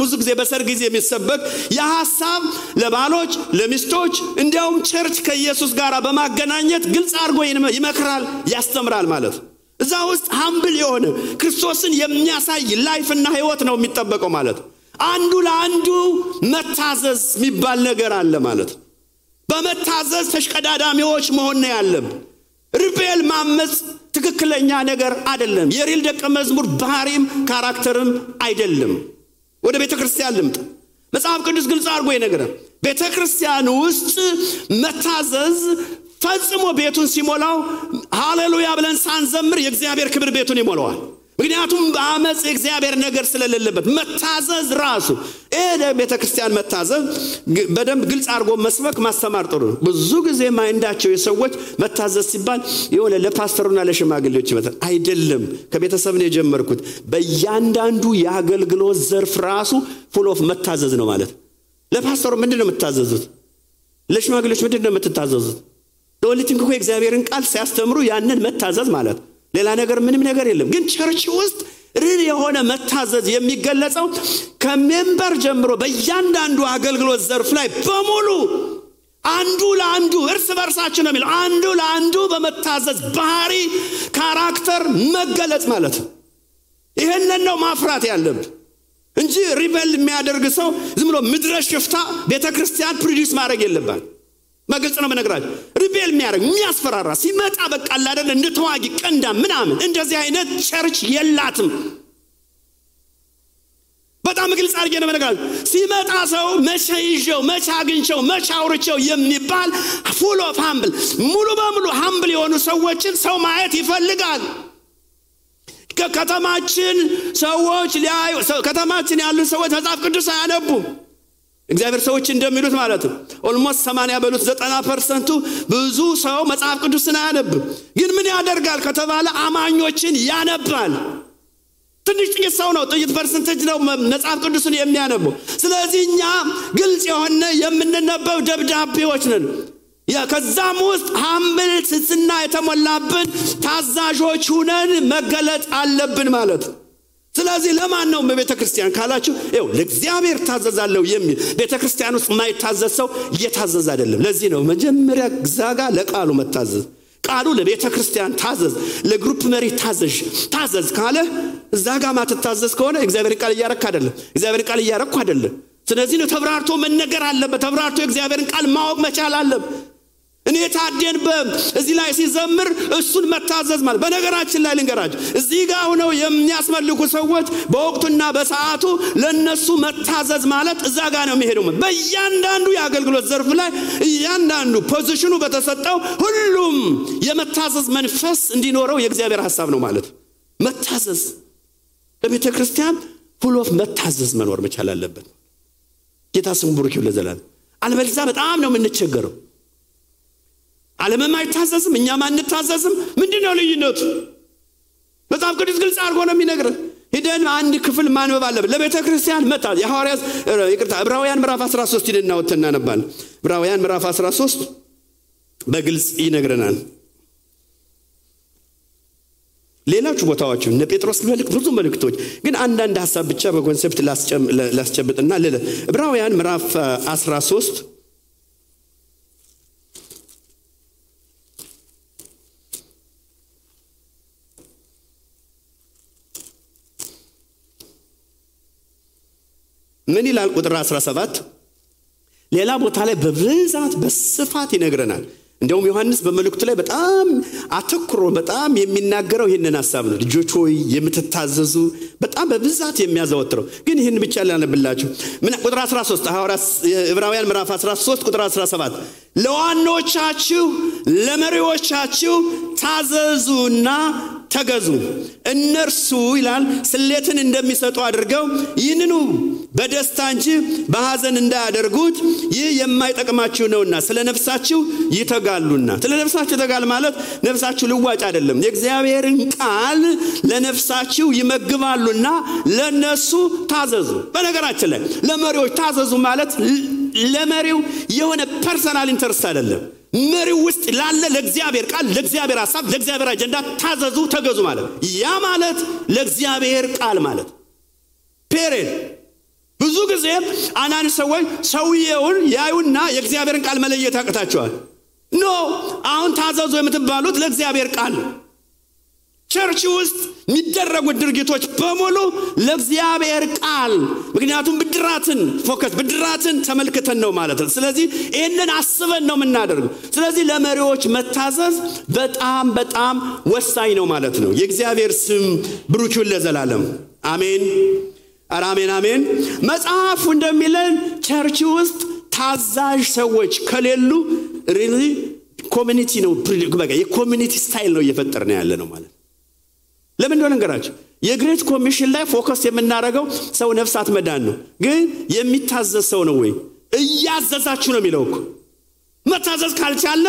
ብዙ ጊዜ በሰርግ ጊዜ የሚሰበክ የሐሳብ ለባሎች ለሚስቶች እንዲያውም church ከኢየሱስ ጋር በማገናኘት ግልጽ አድርጎ ይመክራል፣ ያስተምራል ማለት ነው። እዛ ውስጥ humble የሆነ ክርስቶስን የሚያሳይ life ና ህይወት ነው የሚጠበቀው ማለት አንዱ ለአንዱ መታዘዝ የሚባል ነገር አለ ማለት በመታዘዝ ተሽቀዳዳሚዎች መሆን ነው ያለብን። rebel ማመፅ ትክክለኛ ነገር አይደለም። የ real ደቀ መዝሙር ባህሪም character ም አይደለም። ወደ ቤተ ክርስቲያን ልምጣ። መጽሐፍ ቅዱስ ግልጽ አድርጎ ይነግረን። ቤተ ክርስቲያን ውስጥ መታዘዝ ፈጽሞ ቤቱን ሲሞላው ሃሌሉያ ብለን ሳንዘምር የእግዚአብሔር ክብር ቤቱን ይሞላዋል። ምክንያቱም በአመፅ የእግዚአብሔር ነገር ስለሌለበት መታዘዝ ራሱ ይህ ቤተ ክርስቲያን መታዘዝ በደንብ ግልጽ አድርጎ መስበክ ማስተማር ጥሩ ነው። ብዙ ጊዜ mind ኣቸው የሰዎች መታዘዝ ሲባል የሆነ ለፓስተሩና ለሽማግሌዎች ይመጣል። አይደለም። ከቤተሰብ ነው የጀመርኩት። በእያንዳንዱ የአገልግሎት ዘርፍ ራሱ full of መታዘዝ ነው ማለት። ለፓስተሩ ምንድን ነው የምታዘዙት? ለሽማግሌዎች ምንድን ነው የምትታዘዙት? ለወሊቲንግ እኮ የእግዚአብሔርን ቃል ሲያስተምሩ ያንን መታዘዝ ማለት ሌላ ነገር ምንም ነገር የለም። ግን church ውስጥ ርን የሆነ መታዘዝ የሚገለጸው ከ member ጀምሮ በእያንዳንዱ አገልግሎት ዘርፍ ላይ በሙሉ አንዱ ለአንዱ እርስ በርሳችን ነው የሚለው አንዱ ለአንዱ በመታዘዝ ባህሪ character መገለጽ ማለት ነው። ይህንን ነው ማፍራት ያለብን እንጂ rebel የሚያደርግ ሰው ዝም ብሎ ምድረ ሽፍታ ቤተ ክርስቲያን produce ማድረግ የለባት። በግልጽ ነው መነግራችሁ። rebel የሚያደርግ የሚያስፈራራ ሲመጣ በቃ አይደለ እንደ ተዋጊ ቀንዳ ምናምን እንደዚህ አይነት church የላትም። በጣም ግልጽ አድርጌ ነው መነግራችሁ። ሲመጣ ሰው መቼ ይዤው መቼ አግኝቸው መቼ አውርቼው የሚባል full of humble ሙሉ በሙሉ humble የሆኑ ሰዎችን ሰው ማየት ይፈልጋል። ከከተማችን ሰዎች ከተማችን ያሉ ሰዎች መጽሐፍ ቅዱስ አያነቡም። እግዚአብሔር ሰዎች እንደሚሉት ማለት ነው። almost ሰማንያ በሉት ዘጠና percent ቱ ብዙ ሰው መጽሐፍ ቅዱስን አያነብም። ግን ምን ያደርጋል ከተባለ አማኞችን ያነባል። ትንሽ ጥቂት ሰው ነው፣ ጥቂት percentage ነው መጽሐፍ ቅዱስን የሚያነበው። ስለዚህ እኛ ግልጽ የሆነ የምንነበው ደብዳቤዎች ነን። ከዛም ውስጥ humble ትሕትና የተሞላብን ታዛዦች ሁነን መገለጥ አለብን ማለት ነው። ስለዚህ ለማን ነው በቤተ ክርስቲያን ካላችሁ፣ ይኸው ለእግዚአብሔር ታዘዛለሁ የሚል ቤተ ክርስቲያን ውስጥ የማይታዘዝ ሰው እየታዘዝ አይደለም። ለዚህ ነው መጀመሪያ እዛ ጋ ለቃሉ መታዘዝ ቃሉ ለቤተ ክርስቲያን ታዘዝ፣ ለ group መሪ ታዘዥ ታዘዝ ካለ እዛ ጋ ማትታዘዝ ከሆነ እግዚአብሔር ቃል እያረክ አይደለም። እግዚአብሔር ቃል እያረኩ አይደለም። ስለዚህ ነው ተብራርቶ መነገር አለበት። ተብራርቶ የእግዚአብሔርን ቃል ማወቅ መቻል አለበት። እኔ ታዴን እዚህ ላይ ሲዘምር እሱን መታዘዝ ማለት በነገራችን ላይ ልንገራችሁ፣ እዚህ ጋር ሆነው የሚያስመልኩ ሰዎች በወቅቱና በሰዓቱ ለነሱ መታዘዝ ማለት እዛ ጋር ነው የሚሄደው። በእያንዳንዱ የአገልግሎት ዘርፍ ላይ እያንዳንዱ position ኑ በተሰጠው ሁሉም የመታዘዝ መንፈስ እንዲኖረው የእግዚአብሔር ሀሳብ ነው ማለት መታዘዝ በቤተ ክርስቲያን of መታዘዝ መኖር መቻል አለበት። ጌታ ስሙ ቡሩክ ይሁን ለዘላለም። በጣም ነው የምንቸገረው። ዓለምም አይታዘዝም፣ እኛም አንታዘዝም። ምንድን ነው ልዩነቱ? መጽሐፍ ቅዱስ ግልጽ አድርጎ ነው የሚነግረን። ሂደን አንድ ክፍል ማንበብ አለብን። ለቤተ ክርስቲያን መታ የሐዋርያት ይቅርታ፣ ዕብራውያን ምዕራፍ 13 ሂደን እናወጥተን እናነባለን። ዕብራውያን ምዕራፍ 13 በግልጽ ይነግረናል። ሌሎቹ ቦታዎች እነ ጴጥሮስ መልክ ብዙ መልእክቶች ግን አንዳንድ ሀሳብ ብቻ በኮንሴፕት ላስጨብጥና ልለ ዕብራውያን ምዕራፍ 13 ምን ይላል? ቁጥር 17 ሌላ ቦታ ላይ በብዛት በስፋት ይነግረናል። እንዲያውም ዮሐንስ በመልእክቱ ላይ በጣም አተኩሮ በጣም የሚናገረው ይህንን ሀሳብ ነው። ልጆች ሆይ የምትታዘዙ በጣም በብዛት የሚያዘወትረው ግን ይህን ብቻ ላነብላችሁ። ቁጥር 13 ዕብራውያን ምዕራፍ 13 ቁጥር 17 ለዋኖቻችሁ ለመሪዎቻችሁ ታዘዙና ተገዙ እነርሱ ይላል ስሌትን እንደሚሰጡ አድርገው ይህንኑ በደስታ እንጂ በሐዘን እንዳያደርጉት ይህ የማይጠቅማችሁ ነውና ስለ ነፍሳችሁ ይተጋሉና። ስለ ነፍሳችሁ ይተጋል ማለት ነፍሳችሁ ልዋጭ አይደለም። የእግዚአብሔርን ቃል ለነፍሳችሁ ይመግባሉና ለነሱ ታዘዙ። በነገራችን ላይ ለመሪዎች ታዘዙ ማለት ለመሪው የሆነ personal interest አይደለም። መሪው ውስጥ ላለ ለእግዚአብሔር ቃል ለእግዚአብሔር ሀሳብ ለእግዚአብሔር አጀንዳ ታዘዙ ተገዙ ማለት ያ ማለት ለእግዚአብሔር ቃል ማለት period ብዙ ጊዜ አንዳንድ ሰዎች ሰውየውን ያዩና የእግዚአብሔርን ቃል መለየት ያቅታቸዋል። No! አሁን ታዘዙ የምትባሉት ለእግዚአብሔር ቃል church ውስጥ የሚደረጉት ድርጊቶች በሙሉ ለእግዚአብሔር ቃል ምክንያቱም ብድራትን focus ብድራትን ተመልክተን ነው ማለት ነው። ስለዚህ ይህንን አስበን ነው የምናደርገው። ስለዚህ ለመሪዎች መታዘዝ በጣም በጣም ወሳኝ ነው ማለት ነው። የእግዚአብሔር ስም ብሩክ ይሁን ለዘላለም። አሜን ኧረ አሜን አሜን። መጽሐፉ እንደሚለን church ውስጥ ታዛዥ ሰዎች ከሌሉ really community ነው የ community style ነው እየፈጠርን ነው ያለነው። ማለት ለምን እንደሆነ ልንገራችሁ የ great commission ላይ focus የምናደርገው ሰው ነፍሳት መዳን ነው። ግን የሚታዘዝ ሰው ነው ወይ? እያዘዛችሁ ነው የሚለው እኮ መታዘዝ ካልቻለ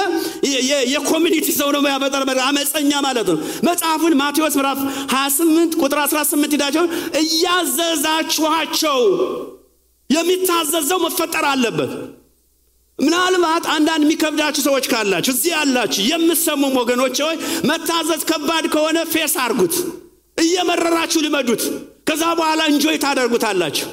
የ community ሰው ነው ያበጠር አመፀኛ ማለት ነው መጽሐፉን ማቴዎስ ምዕራፍ 28 ቁጥር 18 ሂዳቸው እያዘዛችኋቸው የሚታዘዘው መፈጠር አለበት ምናልባት አንዳንድ የሚከብዳችሁ ሰዎች ካላችሁ እዚህ ያላችሁ የምሰሙም ወገኖች ሆይ መታዘዝ ከባድ ከሆነ face አርጉት፣ እየመረራችሁ ልመዱት። ከዛ በኋላ enjoy ታደርጉታላችሁ።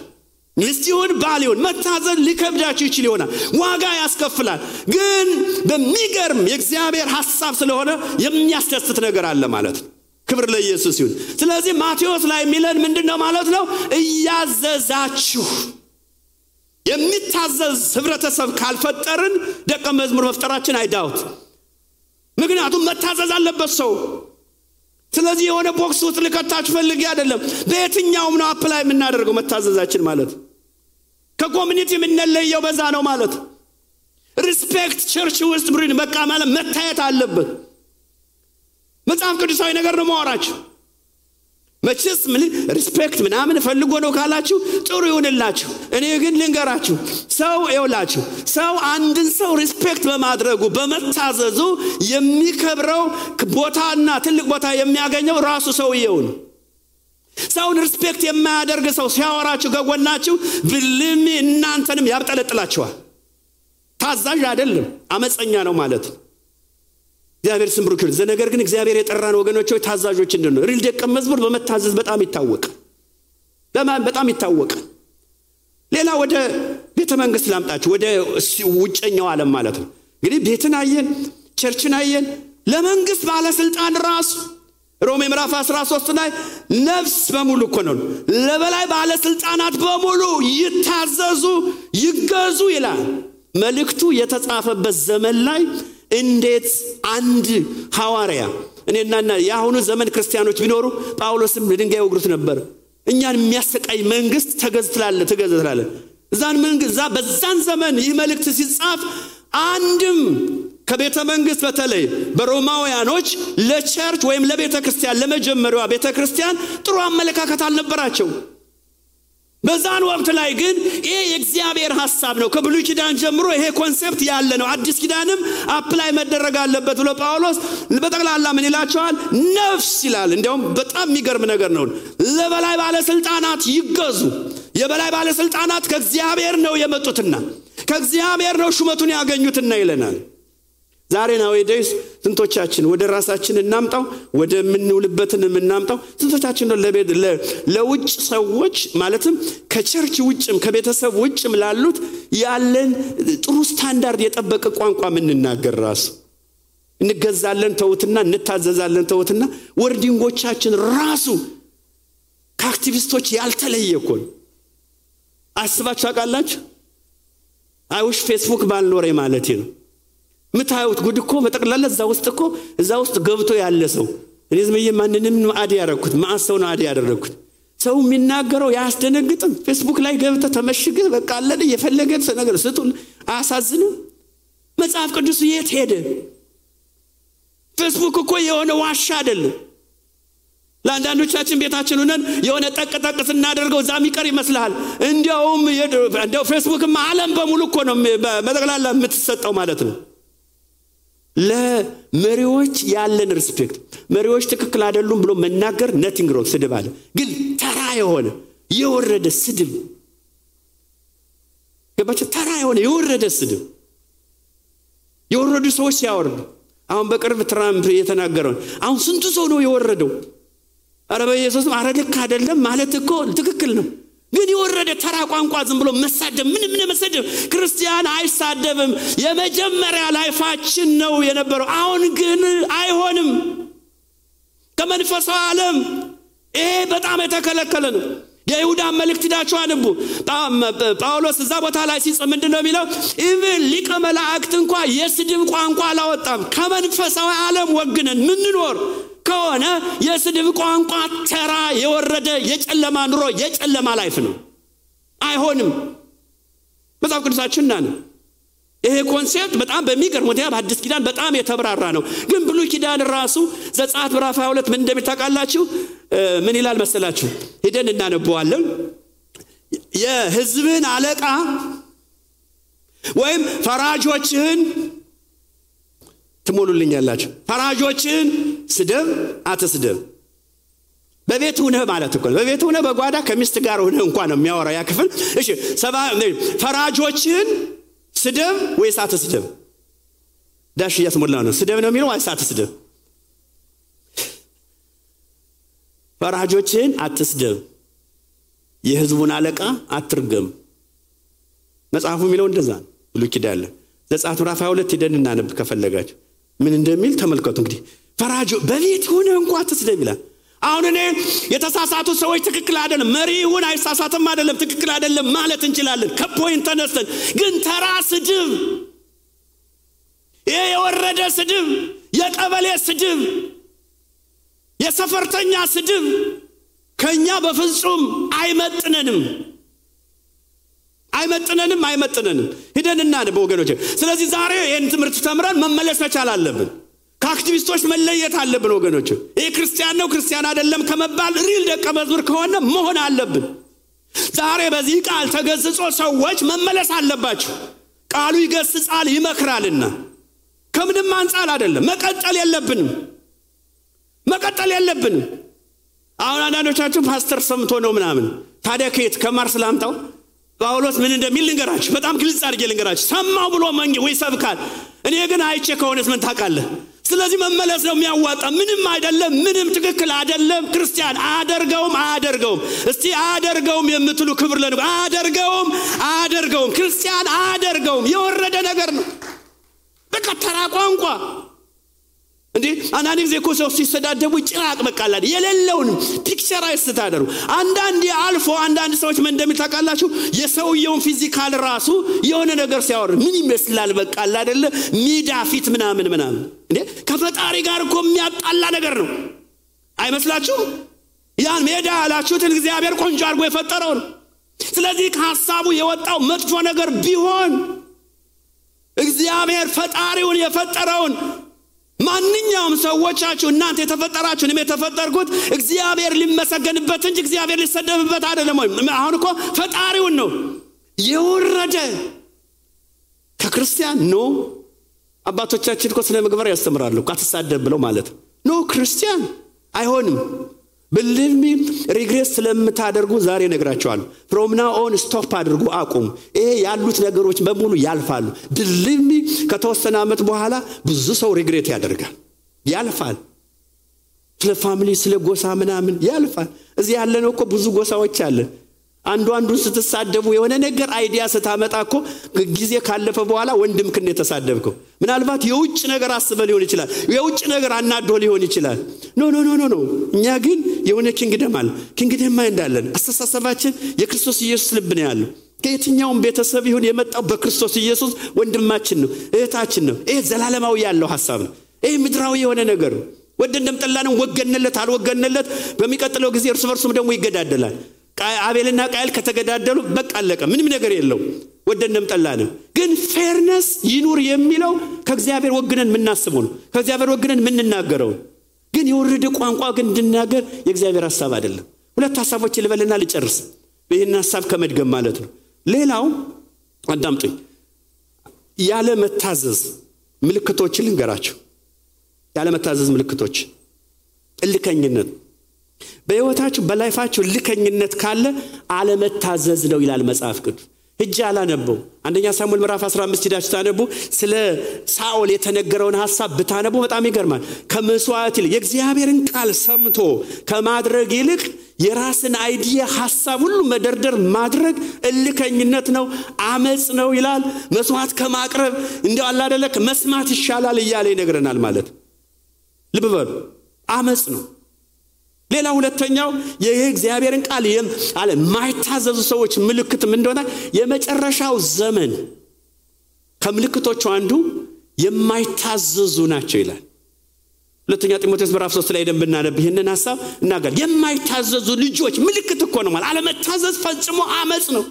ሚስት ይሁን ባል ይሁን መታዘዝ ሊከብዳችሁ ይችል ይሆናል፣ ዋጋ ያስከፍላል። ግን በሚገርም የእግዚአብሔር ሐሳብ ስለሆነ የሚያስደስት ነገር አለ ማለት ነው። ክብር ለኢየሱስ ይሁን። ስለዚህ ማቴዎስ ላይ የሚለን ምንድን ነው ማለት ነው? እያዘዛችሁ የሚታዘዝ ህብረተሰብ ካልፈጠርን ደቀ መዝሙር መፍጠራችን አይዳውት። ምክንያቱም መታዘዝ አለበት ሰው። ስለዚህ የሆነ box ውስጥ ልከታችሁ ፈልጌ አይደለም። በየትኛውም ነው apply የምናደርገው መታዘዛችን ማለት ከ community የምንለየው በዛ ነው ማለት respect church ውስጥ ብሪን በቃ ማለት መታየት አለበት። መጽሐፍ ቅዱሳዊ ነገር ነው ማወራችሁ። መቼስ ምን respect ምናምን ፈልጎ ነው ካላችሁ ጥሩ ይሁንላችሁ። እኔ ግን ልንገራችሁ፣ ሰው ይውላችሁ፣ ሰው አንድን ሰው respect በማድረጉ በመታዘዙ የሚከብረው ቦታና ትልቅ ቦታ የሚያገኘው ራሱ ሰውየው ነው። ሰውን respect የማያደርግ ሰው ሲያወራችሁ ከጎናችሁ ብልም እናንተንም ያብጠለጥላችኋል። ታዛዥ አይደለም፣ አመፀኛ ነው ማለት ነው። እግዚአብሔር ስም ብሩክ ነገር ግን እግዚአብሔር የጠራን ወገኖች ሆይ ታዛዦች እንድን real ደቀ መዝሙር በመታዘዝ በጣም ይታወቃል። በጣም ይታወቃል። ሌላ ወደ ቤተ መንግስት ላምጣችሁ፣ ወደ ውጨኛው ዓለም ማለት ነው። እንግዲህ ቤትን አየን፣ church ን አየን። ለመንግስት ባለስልጣን ራሱ ሮሜ ምዕራፍ 13 ላይ ነፍስ በሙሉ እኮ ነው ለበላይ ባለስልጣናት በሙሉ ይታዘዙ፣ ይገዙ ይላል። መልእክቱ የተጻፈበት ዘመን ላይ እንዴት አንድ ሐዋርያ እኔና የአሁኑ ዘመን ክርስቲያኖች ቢኖሩ ጳውሎስም ድንጋይ ወግሩት ነበር። እኛን የሚያሰቃይ መንግስት ተገዝ ትላለ ትገዝ ትላለ። እዛን መንግስት በዛን ዘመን ይህ መልእክት ሲጻፍ አንድም ከቤተ መንግስት በተለይ በሮማውያኖች ለቸርች ወይም ለቤተ ክርስቲያን ለመጀመሪያዋ ቤተ ክርስቲያን ጥሩ አመለካከት አልነበራቸው። በዛን ወቅት ላይ ግን ይሄ የእግዚአብሔር ሐሳብ ነው። ከብሉይ ኪዳን ጀምሮ ይሄ concept ያለ ነው። አዲስ ኪዳንም apply መደረግ አለበት ብሎ ጳውሎስ በጠቅላላ ምን ይላቸዋል? ነፍስ ይላል። እንዲያውም በጣም የሚገርም ነገር ነው። ለበላይ ባለስልጣናት ይገዙ። የበላይ ባለስልጣናት ከእግዚአብሔር ነው የመጡትና ከእግዚአብሔር ነው ሹመቱን ያገኙትና ይለናል። ዛሬ nowadays ስንቶቻችን ወደ ራሳችን እናምጣው፣ ወደ የምንውልበትን የምናምጣው ስንቶቻችን ነው ለውጭ ሰዎች ማለትም ከ church ውጭም ከቤተሰብ ውጭም ላሉት ያለን ጥሩ ስታንዳርድ የጠበቀ ቋንቋ የምንናገር ራሱ እንገዛለን ተውትና፣ እንታዘዛለን ተውትና፣ wording ኦቻችን ራሱ ከአክቲቪስቶች ያልተለየ እኮ አስባችሁ ታውቃላችሁ? I wish Facebook ባልኖረ ማለቴ ነው። ምታዩት ጉድ እኮ በጠቅላላ እዛ ውስጥ እኮ እዛ ውስጥ ገብቶ ያለ ሰው እኔ ዝም ማንንም አድ ያደረግኩት መአት ሰው ነው አድ ያደረግኩት። ሰው የሚናገረው አያስደነግጥም? ፌስቡክ ላይ ገብተህ ተመሽገህ በቃ አለን የፈለገ ነገር ስጡን። አያሳዝንም? መጽሐፍ ቅዱስ የት ሄደ? ፌስቡክ እኮ የሆነ ዋሻ አይደለም። ለአንዳንዶቻችን ቤታችን ሆነን የሆነ ጠቅ ጠቅ ስናደርገው እዛ የሚቀር ይመስልሃል። እንዲያውም እንዲያው ፌስቡክማ ዓለም በሙሉ እኮ ነው በጠቅላላ የምትሰጠው ማለት ነው። ለመሪዎች ያለን respect መሪዎች ትክክል አይደሉም ብሎ መናገር nothing wrong ስድብ አለ። ግን ተራ የሆነ የወረደ ስድብ ገባቸው። ተራ የሆነ የወረደ ስድብ የወረዱ ሰዎች ሲያወርዱ አሁን በቅርብ ትራምፕ የተናገረውን አሁን ስንቱ ሰው ነው የወረደው? አረ በኢየሱስም አረ ልክ አይደለም ማለት እኮ ትክክል ነው። ግን የወረደ ተራ ቋንቋ ዝም ብሎ መሳደብ ምን ምን መሰደብ ክርስቲያን አይሳደብም። የመጀመሪያ life ኣችን ነው የነበረው። አሁን ግን አይሆንም። ከመንፈሳዊ ዓለም ይሄ በጣም የተከለከለ ነው። የይሁዳ መልእክት ሂዳችሁ አንብቡ። ጳውሎስ እዛ ቦታ ላይ ሲጽፍ ምንድን ነው የሚለው? even ሊቀ መላእክት እንኳ የስድብ ቋንቋ አላወጣም። ከመንፈሳዊ ዓለም ወግነን ምንኖር ከሆነ የስድብ ቋንቋ ተራ የወረደ የጨለማ ኑሮ የጨለማ life ነው። አይሆንም። መጽሐፍ ቅዱሳችን ና ነው ይሄ concept በጣም በሚገርም ሁኔታ በአዲስ ኪዳን በጣም የተብራራ ነው። ግን ብሉይ ኪዳን ራሱ ዘጸአት ምዕራፍ 22 ምን እንደሚል? ምን ይላል መሰላችሁ? ሄደን እናነበዋለን። የሕዝብህን አለቃ ወይም ፈራጆችህን ትሞሉልኛላችሁ። ፈራጆችህን ስደብ አትስደብ። በቤት ሁነህ ማለት እኮ በቤት ሁነህ በጓዳ ከሚስት ጋር ሁነህ እንኳን ነው የሚያወራው ያ ክፍል። እሺ ፈራጆችህን ስደብ ወይስ አትስደብ? ዳሽ እያስሞላ ነው። ስደብ ነው የሚለው ወይስ አትስደብ? ፈራጆችን አትስደብ፣ የህዝቡን አለቃ አትርገም። መጽሐፉ የሚለው እንደዛ ነው። ብሉይ ኪዳን ላይ ዘጸአት ምዕራፍ 22 ሂደን እናነብ ከፈለጋችሁ ምን እንደሚል ተመልከቱ። እንግዲህ ፈራጆ በቤት ሆነ እንኳ አትስደብ ይላል። አሁን እኔ የተሳሳቱ ሰዎች ትክክል አይደለም፣ መሪ ይሁን አይሳሳትም አይደለም፣ ትክክል አይደለም ማለት እንችላለን። ከፖይንት ተነስተን ግን ተራ ስድብ፣ ይሄ የወረደ ስድብ፣ የቀበሌ ስድብ፣ የሰፈርተኛ ስድብ ከኛ በፍጹም አይመጥነንም አይመጥነንም አይመጥነንም። ሂደን ወገኖች። ስለዚህ ዛሬ ይህን ትምህርት ተምረን መመለስ መቻል አለብን። ከአክቲቪስቶች መለየት አለብን ወገኖች። ይህ ክርስቲያን ነው ክርስቲያን አይደለም ከመባል ሪል ደቀ መዝሙር ከሆነ መሆን አለብን። ዛሬ በዚህ ቃል ተገስጾ ሰዎች መመለስ አለባቸው። ቃሉ ይገስጻል ይመክራልና ከምንም አንጻር አይደለም። መቀጠል የለብንም መቀጠል የለብንም። አሁን አንዳንዶቻችሁ ፓስተር ሰምቶ ነው ምናምን። ታዲያ ከየት ከማርስ ላምጣው? ጳውሎስ ምን እንደሚል ልንገራችሁ። በጣም ግልጽ አድርጌ ልንገራችሁ። ሰማው ብሎ መንጌ ወይ ሰብካል። እኔ ግን አይቼ ከሆነስ ምን ታውቃለህ? ስለዚህ መመለስ ነው የሚያዋጣ። ምንም አይደለም፣ ምንም ትክክል አይደለም። ክርስቲያን አያደርገውም፣ አያደርገውም። እስቲ አያደርገውም የምትሉ ክብር ለን አያደርገውም፣ አያደርገውም። ክርስቲያን አያደርገውም። የወረደ ነገር ነው። በቃ ተራ ቋንቋ እንዴ? አንዳንድ ጊዜ እኮ ሰው ሲሰዳደቡ ጭራቅ በቃላ የሌለውንም picturize ስታደርጉ። አንዳንድ አልፎ አንዳንድ ሰዎች ምን እንደሚል ታውቃላችሁ? የሰውየውን physical ራሱ የሆነ ነገር ሲያወር ምን ይመስላል በቃላ አይደለ ሜዳ ፊት ምናምን ምናምን። እንዴ? ከፈጣሪ ጋር እኮ የሚያጣላ ነገር ነው። አይመስላችሁም? ያን ሜዳ ያላችሁትን እግዚአብሔር ቆንጆ አድርጎ የፈጠረው ስለዚህ ከሀሳቡ የወጣው መጥፎ ነገር ቢሆን እግዚአብሔር ፈጣሪውን የፈጠረውን ማንኛውም ሰዎቻችሁ እናንተ የተፈጠራችሁ እኔም የተፈጠርኩት እግዚአብሔር ሊመሰገንበት እንጂ እግዚአብሔር ሊሰደብበት አይደለም። ወይም አሁን እኮ ፈጣሪውን ነው የወረደ ከክርስቲያን no አባቶቻችን እኮ ስለ ምግባር ያስተምራሉ አትሳደብ ብለው ማለት no ክርስቲያን አይሆንም። believe me regret ስለምታደርጉ ዛሬ ነግሬአችኋለሁ። from now on stop አድርጉ፣ አቁሙ። ይሄ ያሉት ነገሮች በሙሉ ያልፋሉ። believe me ከተወሰነ ዓመት በኋላ ብዙ ሰው regret ያደርጋል፣ ያልፋል። ስለ family ስለ ጎሳ ምናምን ያልፋል። እዚህ ያለነው እኮ ብዙ ጎሳዎች አለን። አንዱ አንዱን ስትሳደቡ የሆነ ነገር idea ስታመጣ እኮ ጊዜ ካለፈ በኋላ ወንድምህን የተሳደብከው ምናልባት የውጭ ነገር አስበህ ሊሆን ይችላል። የውጭ ነገር አናዶ ሊሆን ይችላል። no no no no እኛ ግን የሆነ kingdom አለ። kingdom እንዳለን አስተሳሰባችን የክርስቶስ ኢየሱስ ልብ ነው ያለው። ከየትኛውም ቤተሰብ ይሁን የመጣው በክርስቶስ ኢየሱስ ወንድማችን ነው፣ እህታችን ነው። ይህ ዘላለማዊ ያለው ሀሳብ ነው። ይህ ምድራዊ የሆነ ነገር ነው። ወደንም ወገንለት አልወገንለት በሚቀጥለው ጊዜ እርስ በርሱም ደግሞ ይገዳደላል። አቤልና ቃየል ከተገዳደሉ በቃ አለቀ። ምንም ነገር የለው። ወደንም ጠላንም ግን fairness ይኑር የሚለው ከእግዚአብሔር ወግነን የምናስበው ነው። ከእግዚአብሔር ወግነን የምንናገረው ግን የወረደ ቋንቋ ግን እንድናገር የእግዚአብሔር ሀሳብ አይደለም። ሁለት ሀሳቦች ልበልና ልጨርስ፣ ይህን ሀሳብ ከመድገም ማለት ነው። ሌላው አዳምጡኝ፣ ያለ መታዘዝ ምልክቶችን ልንገራቸው። ያለ መታዘዝ ምልክቶች እልከኝነት በሕይወታችሁ በላይፋችሁ ልከኝነት ካለ አለመታዘዝ ነው ይላል መጽሐፍ ቅዱስ። እጅ አላነበው አንደኛ ሳሙኤል ምዕራፍ 15 ሂዳችሁ ታነቡ ስለ ሳኦል የተነገረውን ሀሳብ ብታነቡ በጣም ይገርማል። ከመስዋዕት ይልቅ የእግዚአብሔርን ቃል ሰምቶ ከማድረግ ይልቅ የራስን አይዲያ ሀሳብ ሁሉ መደርደር ማድረግ እልከኝነት ነው፣ አመፅ ነው ይላል። መስዋዕት ከማቅረብ እንዲያው አለ አይደለ መስማት ይሻላል እያለ ይነግረናል ማለት ልብ በሉ አመፅ ነው። ሌላ ሁለተኛው ይህ እግዚአብሔርን ቃል አለ የማይታዘዙ ሰዎች ምልክትም እንደሆነ የመጨረሻው ዘመን ከምልክቶቹ አንዱ የማይታዘዙ ናቸው ይላል። ሁለተኛ ጢሞቴዎስ ምዕራፍ ሶስት ላይ ደንብ ብናነብ ይህንን ሀሳብ እናገር። የማይታዘዙ ልጆች ምልክት እኮ ነው አለመታዘዝ ፈጽሞ አመፅ ነው።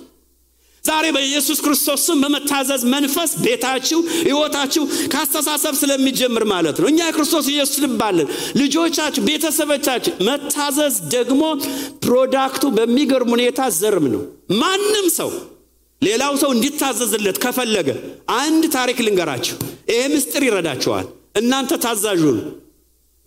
ዛሬ በኢየሱስ ክርስቶስ ስም በመታዘዝ መንፈስ ቤታችሁ፣ ሕይወታችሁ ከአስተሳሰብ ስለሚጀምር ማለት ነው። እኛ የክርስቶስ ኢየሱስ ልብ አለን። ልጆቻችሁ፣ ቤተሰቦቻችሁ መታዘዝ ደግሞ product ኡ በሚገርም ሁኔታ ዘርም ነው። ማንም ሰው ሌላው ሰው እንዲታዘዝለት ከፈለገ አንድ ታሪክ ልንገራችሁ። ይሄ ምስጢር ይረዳችኋል። እናንተ ታዛዡ ነው፣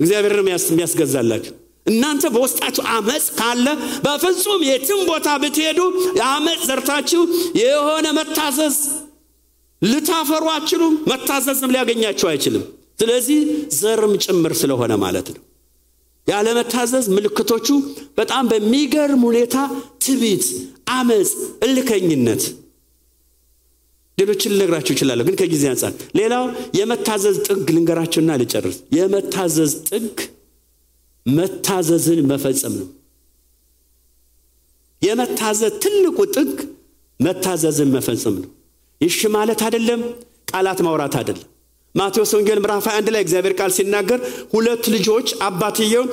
እግዚአብሔር የሚያስገዛላችሁ። እናንተ በውስጣችሁ አመፅ ካለ በፍጹም የትም ቦታ ብትሄዱ የአመፅ ዘርታችሁ የሆነ መታዘዝ ልታፈሩ አትችሉም፣ መታዘዝም ሊያገኛችሁ አይችልም። ስለዚህ ዘርም ጭምር ስለሆነ ማለት ነው። ያለመታዘዝ ምልክቶቹ በጣም በሚገርም ሁኔታ ትዕቢት፣ አመፅ፣ እልከኝነት ሌሎችን ልነግራችሁ እችላለሁ፣ ግን ከጊዜ አንጻር ሌላው የመታዘዝ ጥግ ልንገራችሁና ልጨርስ። የመታዘዝ ጥግ መታዘዝን መፈጸም ነው። የመታዘዝ ትልቁ ጥግ መታዘዝን መፈጸም ነው። ይሽ ማለት አይደለም፣ ቃላት ማውራት አይደለም። ማቴዎስ ወንጌል ምዕራፍ 21 ላይ እግዚአብሔር ቃል ሲናገር ሁለት ልጆች አባትየው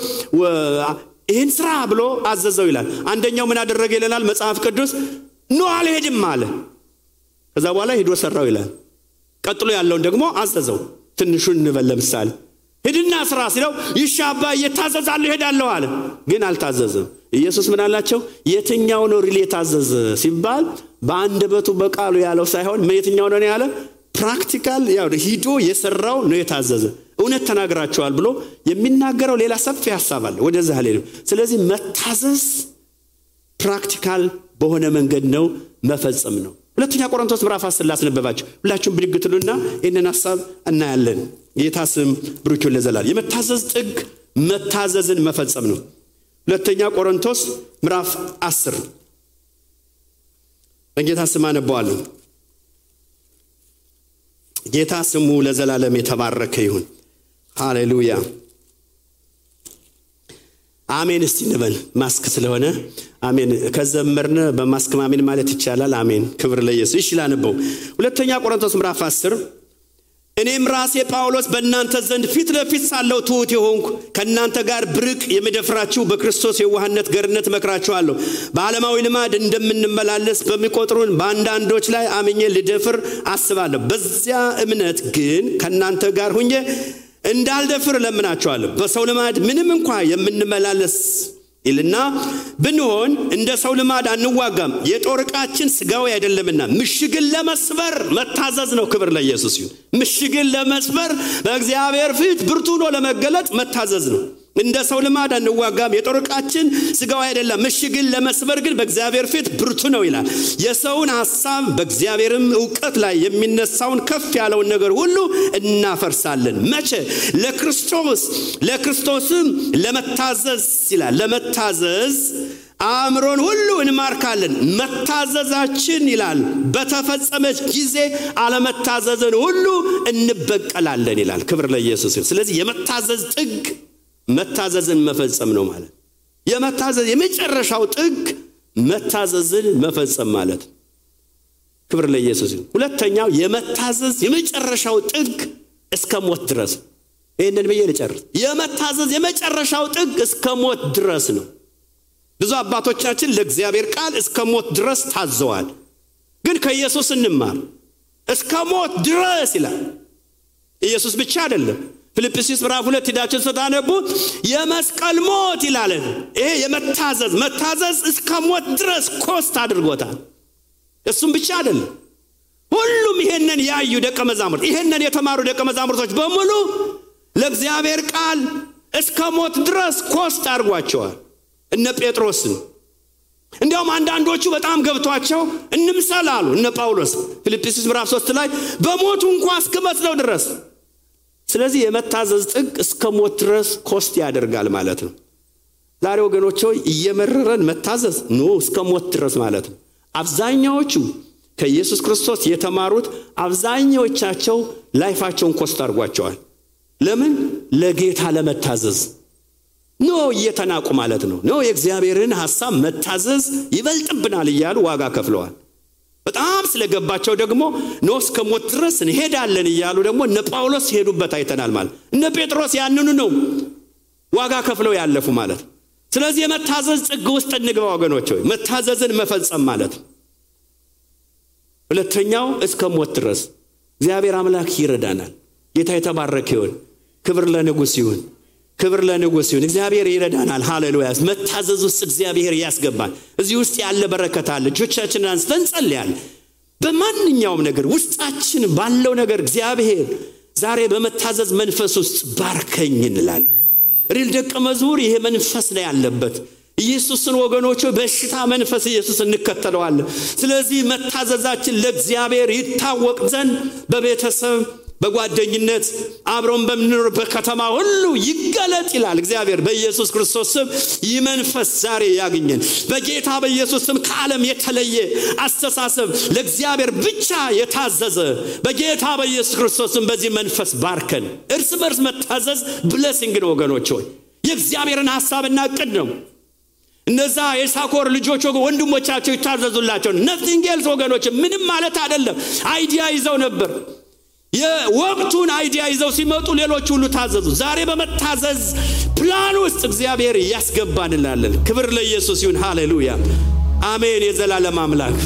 ይህን ስራ ብሎ አዘዘው ይላል። አንደኛው ምን አደረገ ይለናል መጽሐፍ ቅዱስ ኖ አልሄድም አለ። ከዛ በኋላ ሄዶ ሰራው ይላል። ቀጥሎ ያለውን ደግሞ አዘዘው። ትንሹን እንበል ለምሳሌ ሂድና ስራ ሲለው ይሻ አባዬ እታዘዛለሁ እሄዳለሁ አለ። ግን አልታዘዘም። ኢየሱስ ምን አላቸው? የትኛው ነው real የታዘዘ ሲባል በአንደበቱ በቃሉ ያለው ሳይሆን የትኛው ነው ያለ practical ሂዶ የሰራው ነው የታዘዘ። እውነት ተናግራቸዋል ብሎ የሚናገረው ሌላ ሰፊ ሀሳብ አለ። ወደዛ አልሄድም። ስለዚህ መታዘዝ practical በሆነ መንገድ ነው መፈጸም ነው። ሁለተኛ ቆሮንቶስ ምዕራፍ አስር ላስነብባችሁ ሁላችሁም ብድግ ትሉና ይህንን ሀሳብ እናያለን። ጌታ ስም ብሩክ ለዘላለም። የመታዘዝ ጥግ መታዘዝን መፈጸም ነው። ሁለተኛ ቆሮንቶስ ምዕራፍ አስር በጌታ ስም አነበዋለሁ። ጌታ ስሙ ለዘላለም የተባረከ ይሁን። ሃሌሉያ አሜን። እስቲ እንበል ማስክ ስለሆነ አሜን። ከዘመርነ በማስክ አሜን ማለት ይቻላል። አሜን። ክብር ለኢየሱስ። እሺ ላነበው። ሁለተኛ ቆሮንቶስ ምዕራፍ 10 እኔም ራሴ ጳውሎስ በእናንተ ዘንድ ፊት ለፊት ሳለው ትሑት የሆንኩ ከእናንተ ጋር ብርቅ የምደፍራችሁ በክርስቶስ የዋህነት ገርነት እመክራችኋለሁ። በዓለማዊ ልማድ እንደምንመላለስ በሚቆጥሩን በአንዳንዶች ላይ አምኜ ልደፍር አስባለሁ። በዚያ እምነት ግን ከእናንተ ጋር ሁኜ እንዳልደፍር እለምናችኋለሁ። በሰው ልማድ ምንም እንኳ የምንመላለስ ይልና ብንሆን እንደ ሰው ልማድ አንዋጋም። የጦር ዕቃችን ስጋዊ አይደለምና ምሽግን ለመስበር መታዘዝ ነው። ክብር ለኢየሱስ ይሁን። ምሽግን ለመስበር በእግዚአብሔር ፊት ብርቱ ሆኖ ለመገለጥ መታዘዝ ነው። እንደ ሰው ልማድ አንዋጋም። የጦር ዕቃችን ስጋዊ አይደለም፣ ምሽግን ለመስበር ግን በእግዚአብሔር ፊት ብርቱ ነው ይላል። የሰውን ሐሳብ በእግዚአብሔርም እውቀት ላይ የሚነሳውን ከፍ ያለውን ነገር ሁሉ እናፈርሳለን። መቼ? ለክርስቶስ ለክርስቶስም ለመታዘዝ ይላል። ለመታዘዝ አእምሮን ሁሉ እንማርካለን። መታዘዛችን ይላል በተፈጸመች ጊዜ አለመታዘዝን ሁሉ እንበቀላለን ይላል። ክብር ለኢየሱስ። ስለዚህ የመታዘዝ ጥግ መታዘዝን መፈጸም ነው ማለት። የመታዘዝ የመጨረሻው ጥግ መታዘዝን መፈጸም ማለት ክብር ለኢየሱስ ይሁን። ሁለተኛው የመታዘዝ የመጨረሻው ጥግ እስከ ሞት ድረስ ይህንን ብዬ ልጨርስ። የመታዘዝ የመጨረሻው ጥግ እስከ ሞት ድረስ ነው። ብዙ አባቶቻችን ለእግዚአብሔር ቃል እስከ ሞት ድረስ ታዘዋል። ግን ከኢየሱስ እንማር። እስከ ሞት ድረስ ይላል። ኢየሱስ ብቻ አይደለም ፊልጵስዩስ ምዕራፍ ሁለት ሂዳችሁ ስታነቡ የመስቀል ሞት ይላለን። ይሄ የመታዘዝ መታዘዝ እስከ ሞት ድረስ cost አድርጎታል። እሱም ብቻ አይደለም፣ ሁሉም ይሄንን ያዩ ደቀ መዛሙርት ይሄንን የተማሩ ደቀ መዛሙርቶች በሙሉ ለእግዚአብሔር ቃል እስከ ሞት ድረስ cost አድርጓቸዋል። እነ ጴጥሮስን እንዲያውም አንዳንዶቹ በጣም ገብቷቸው እንምሰል አሉ። እነ ጳውሎስ ፊልጵስዩስ ምዕራፍ ሶስት ላይ በሞቱ እንኳ እስክመስለው ድረስ ስለዚህ የመታዘዝ ጥግ እስከ ሞት ድረስ cost ያደርጋል ማለት ነው። ዛሬ ወገኖች ሆይ እየመረረን መታዘዝ no እስከ ሞት ድረስ ማለት ነው። አብዛኛዎቹ ከኢየሱስ ክርስቶስ የተማሩት አብዛኛዎቻቸው life ኣቸውን cost አድርጓቸዋል። ለምን? ለጌታ ለመታዘዝ no እየተናቁ ማለት ነው። no የእግዚአብሔርን ሐሳብ መታዘዝ ይበልጥብናል እያሉ ዋጋ ከፍለዋል። በጣም ስለገባቸው ደግሞ no እስከ ሞት ድረስ እንሄዳለን እያሉ ደግሞ እነ ጳውሎስ ሲሄዱበት አይተናል ማለት እነ ጴጥሮስ ያንኑ ነው ዋጋ ከፍለው ያለፉ ማለት ስለዚህ የመታዘዝ ጥግ ውስጥ እንግባ ወገኖች ሆይ መታዘዝን መፈጸም ማለት ሁለተኛው እስከ ሞት ድረስ እግዚአብሔር አምላክ ይረዳናል። ጌታ የተባረከ ይሁን። ክብር ለንጉሥ ይሁን ክብር ለንጉሥ ይሁን። እግዚአብሔር ይረዳናል። ሃሌሉያ። መታዘዝ ውስጥ እግዚአብሔር ያስገባል። እዚህ ውስጥ ያለ በረከት አለ። እጆቻችንን አንስተን እንጸልያለን። በማንኛውም ነገር ውስጣችን ባለው ነገር እግዚአብሔር ዛሬ በመታዘዝ መንፈስ ውስጥ ባርከኝ እንላለን። ሪል ደቀ መዝሙር ይሄ መንፈስ ነው ያለበት። ኢየሱስን ወገኖቹ በሽታ መንፈስ ኢየሱስ እንከተለዋለን። ስለዚህ መታዘዛችን ለእግዚአብሔር ይታወቅ ዘንድ በቤተሰብ በጓደኝነት አብረን በምንኖርበት ከተማ ሁሉ ይገለጥ ይላል እግዚአብሔር። በኢየሱስ ክርስቶስ ስም ይህ መንፈስ ዛሬ ያግኘን። በጌታ በኢየሱስ ስም ከዓለም የተለየ አስተሳሰብ ለእግዚአብሔር ብቻ የታዘዘ በጌታ በኢየሱስ ክርስቶስ ስም በዚህ መንፈስ ባርከን። እርስ በርስ መታዘዝ ብለሲንግ ነው ወገኖች ሆይ የእግዚአብሔርን ሐሳብና እቅድ ነው። እነዛ የይሳኮር ልጆች ወንድሞቻቸው ይታዘዙላቸው። nothing else ወገኖች፣ ምንም ማለት አይደለም። idea ይዘው ነበር። የወቅቱን idea ይዘው ሲመጡ ሌሎች ሁሉ ታዘዙ። ዛሬ በመታዘዝ ፕላን ውስጥ እግዚአብሔር ያስገባን እንላለን። ክብር ለኢየሱስ ይሁን። ሃሌሉያ አሜን። የዘላለም አምላክ